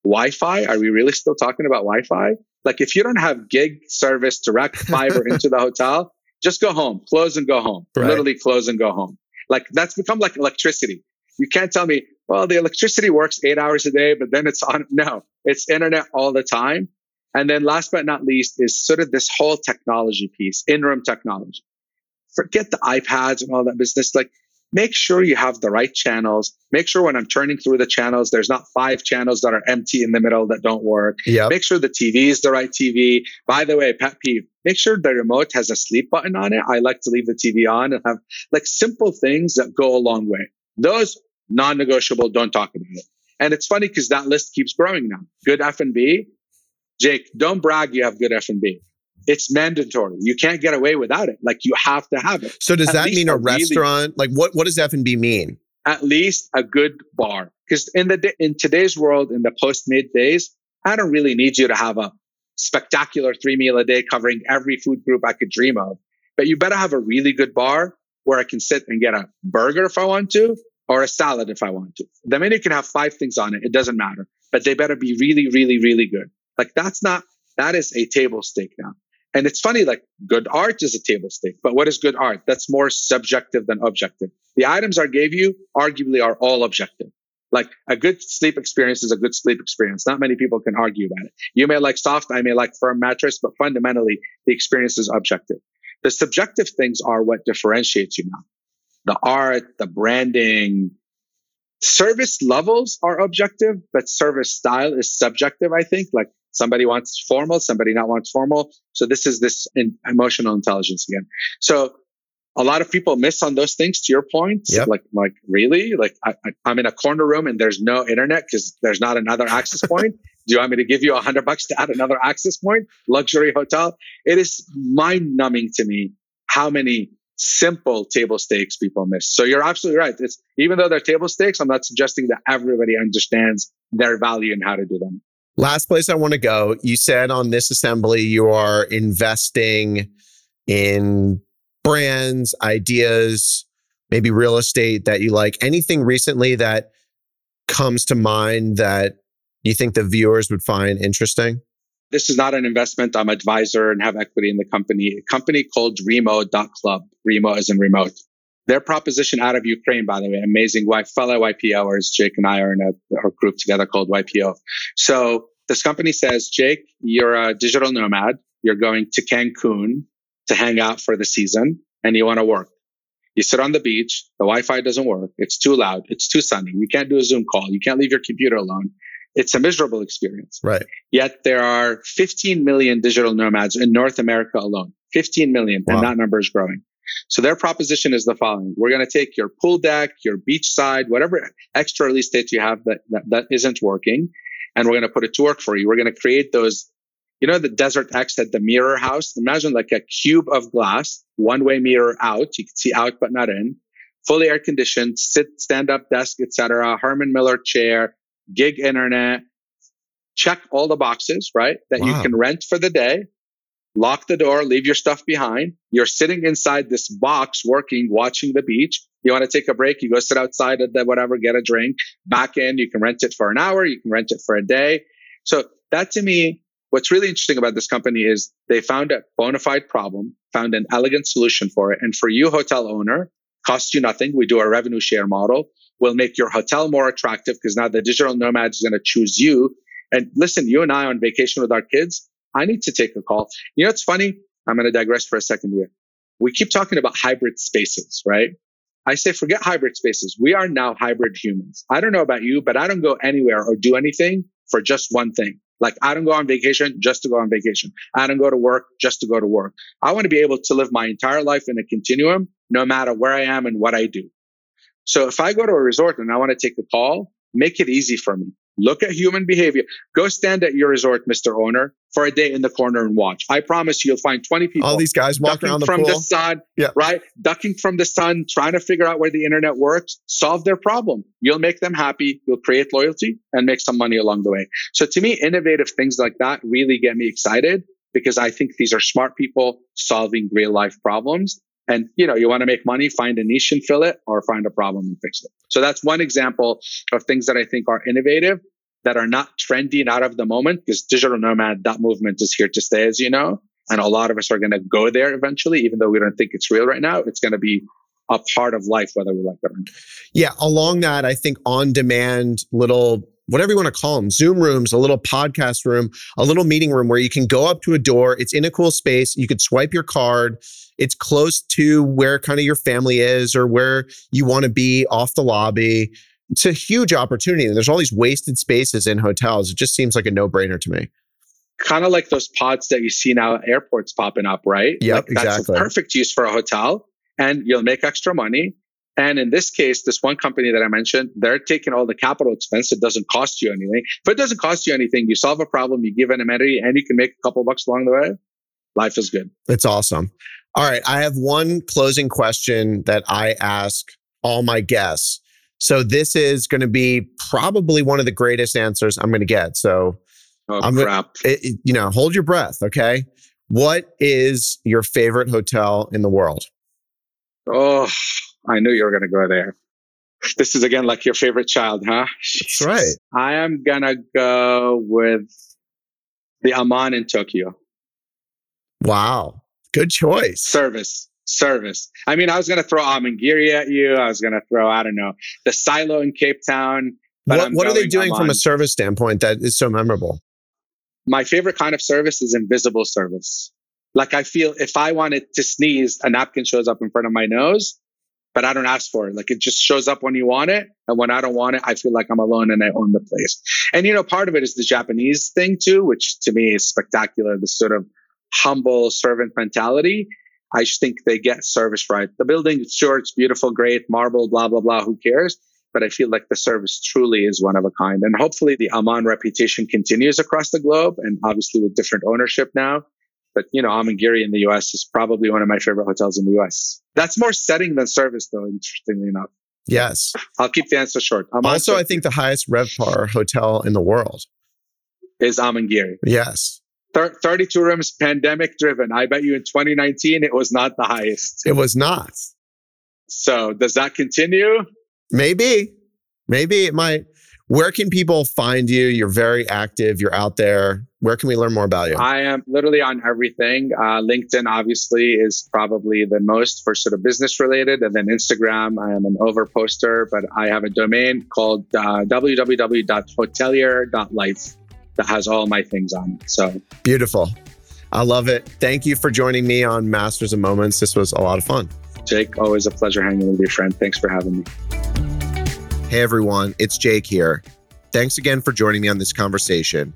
Wi Fi, are we really still talking about Wi Fi? Like if you don't have gig service direct fiber [LAUGHS] into the hotel, just go home, close and go home. Right. Literally close and go home. Like that's become like electricity. You can't tell me, well, the electricity works eight hours a day, but then it's on. [LAUGHS] No, it's internet all the time. And then last but not least is sort of this whole technology piece, in-room technology. Forget the iPads and all that business. Like make sure you have the right channels. Make sure when I'm turning through the channels, there's not five channels that are empty in the middle that don't work. Yep. Make sure the TV is the right TV. By the way, pet peeve, make sure the remote has a sleep button on it. I like to leave the TV on and have like simple things that go a long way. Those non-negotiable, don't talk about it. And it's funny because that list keeps growing now. Good F&B. Jake, don't brag you have good F&B it's mandatory. You can't get away without it. Like you have to have it. So does At that mean a, restaurant? Really, like what what does F and B mean? At least a good bar. Because in the in today's world, in the post mid days, I don't really need you to have a spectacular three meal a day covering every food group I could dream of. But you better have a really good bar where I can sit and get a burger if I want to, or a salad if I want to. The menu can have five things on it. It doesn't matter, but they better be really, really, really good. Like that's not, that is a table stake now. And it's funny, like good art is a table stake, but what is good art? That's more subjective than objective. The items I gave you arguably are all objective. Like a good sleep experience is a good sleep experience. Not many people can argue about it. You may like soft, I may like firm mattress, but fundamentally the experience is objective. The subjective things are what differentiates you now. the art, the branding, service levels are objective, but service style is subjective, I think. Like somebody wants formal, somebody not wants formal. So this is this in emotional intelligence again. So a lot of people miss on those things to your point. Yep. Like, like really? Like I, am in a corner room and there's no internet because there's not another access [LAUGHS] point. Do you want me to give you a hundred bucks to add another access point? Luxury hotel. It is mind numbing to me how many simple table stakes people miss. So you're absolutely right. It's even though they're table stakes, I'm not suggesting that everybody understands their value and how to do them. Last place I want to go. You said on This Assembly you are investing in brands, ideas, maybe real estate that you like. Anything recently that comes to mind that you think the viewers would find interesting? This is not an investment. I'm advisor and have equity in the company. A company called Remo.club. Remo is in remote. Their proposition out of Ukraine, by the way, amazing wife, fellow YPOers. Jake and I are in a, a group together called YPO. So this company says, Jake, you're a digital nomad. You're going to Cancun to hang out for the season and you want to work. You sit on the beach. The Wi-Fi doesn't work. It's too loud. It's too sunny. You can't do a Zoom call. You can't leave your computer alone. It's a miserable experience. Right. Yet there are 15 million digital nomads in North America alone. 15 million, wow. and that number is growing. So their proposition is the following. We're going to take your pool deck, your beach side, whatever extra real estate you have that, that, that isn't working, and we're going to put it to work for you. We're going to create those, you know, the Desert X at the mirror house. Imagine like a cube of glass, one way mirror out. You can see out, but not in. Fully air conditioned, sit, stand up desk, etc. Herman Miller chair, gig internet, check all the boxes, right? That wow. you can rent for the day, lock the door, leave your stuff behind. You're sitting inside this box working, watching the beach. You want to take a break, you go sit outside at the whatever, get a drink, back in, you can rent it for an hour, you can rent it for a day. So that to me, what's really interesting about this company is they found a bona fide problem, found an elegant solution for it. And for you, hotel owner, costs you nothing. We do a revenue share model We'll make your hotel more attractive because now the digital nomad is going to choose you. And listen, you and I on vacation with our kids, I need to take a call. You know, it's funny. I'm going to digress for a second here. We keep talking about hybrid spaces, right? I say, forget hybrid spaces. We are now hybrid humans. I don't know about you, but I don't go anywhere or do anything for just one thing. Like I don't go on vacation just to go on vacation. I don't go to work just to go to work. I want to be able to live my entire life in a continuum, no matter where I am and what I do. So if I go to a resort and I want to take a call, make it easy for me. Look at human behavior. Go stand at your resort, Mr. Owner, for a day in the corner and watch. I promise you, you'll find 20 people. All these guys walking around the from pool. the sun, yeah. right? Ducking from the sun, trying to figure out where the internet works, solve their problem. You'll make them happy. You'll create loyalty and make some money along the way. So to me, innovative things like that really get me excited because I think these are smart people solving real life problems and you know, you want to make money, find a niche and fill it or find a problem and fix it. So that's one example of things that I think are innovative that are not trendy and out of the moment because digital nomad, that movement is here to stay, as you know. And a lot of us are going to go there eventually, even though we don't think it's real right now. It's going to be a part of life, whether we like it or not. Yeah. Along that, I think on demand little whatever you want to call them, Zoom rooms, a little podcast room, a little meeting room where you can go up to a door. It's in a cool space. You could swipe your card. It's close to where kind of your family is or where you want to be off the lobby. It's a huge opportunity. And there's all these wasted spaces in hotels. It just seems like a no brainer to me. Kind of like those pods that you see now at airports popping up, right? Yep, like exactly. Perfect use for a hotel and you'll make extra money and in this case, this one company that I mentioned, they're taking all the capital expense. It doesn't cost you anything. If it doesn't cost you anything, you solve a problem, you give an amenity, and you can make a couple bucks along the way. Life is good. It's awesome. All right. I have one closing question that I ask all my guests. So this is going to be probably one of the greatest answers I'm going to get. So oh, I'm crap. Gonna, it, you know, hold your breath. Okay. What is your favorite hotel in the world? Oh, I knew you were going to go there. This is again like your favorite child, huh? That's right. I am going to go with the Aman in Tokyo. Wow. Good choice. Service. Service. I mean, I was going to throw Amangiri at you. I was going to throw, I don't know, the silo in Cape Town. What, what are they doing from a service standpoint that is so memorable? My favorite kind of service is invisible service. Like I feel if I wanted to sneeze, a napkin shows up in front of my nose but I don't ask for it. Like it just shows up when you want it. And when I don't want it, I feel like I'm alone and I own the place. And, you know, part of it is the Japanese thing too, which to me is spectacular. The sort of humble servant mentality. I just think they get service right. The building, sure, it's beautiful, great, marble, blah, blah, blah. Who cares? But I feel like the service truly is one of a kind. And hopefully the Aman reputation continues across the globe and obviously with different ownership now but you know, Amangiri in the US is probably one of my favorite hotels in the US. That's more setting than service, though, interestingly enough. Yes. I'll keep the answer short. I'm also, also, I think the highest RevPAR hotel in the world is Amangiri. Yes. 32 rooms, pandemic driven. I bet you in 2019 it was not the highest. It was not. So does that continue? Maybe. Maybe it might. Where can people find you? You're very active. You're out there. Where can we learn more about you? I am literally on everything. Uh, LinkedIn obviously is probably the most for sort of business related, and then Instagram. I am an over poster, but I have a domain called uh, www.hotelier.life that has all my things on it. So beautiful. I love it. Thank you for joining me on Masters of Moments. This was a lot of fun. Jake, always a pleasure hanging with you, friend. Thanks for having me. Hey everyone, it's Jake here. Thanks again for joining me on this conversation.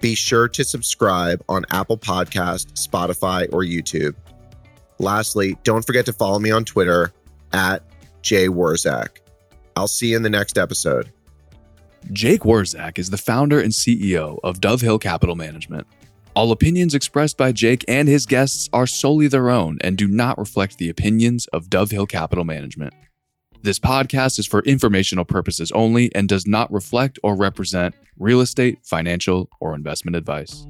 Be sure to subscribe on Apple Podcast, Spotify, or YouTube. Lastly, don't forget to follow me on Twitter at jwurzak. I'll see you in the next episode. Jake Wurzak is the founder and CEO of DoveHill Capital Management. All opinions expressed by Jake and his guests are solely their own and do not reflect the opinions of DoveHill Capital Management. This podcast is for informational purposes only and does not reflect or represent real estate, financial, or investment advice.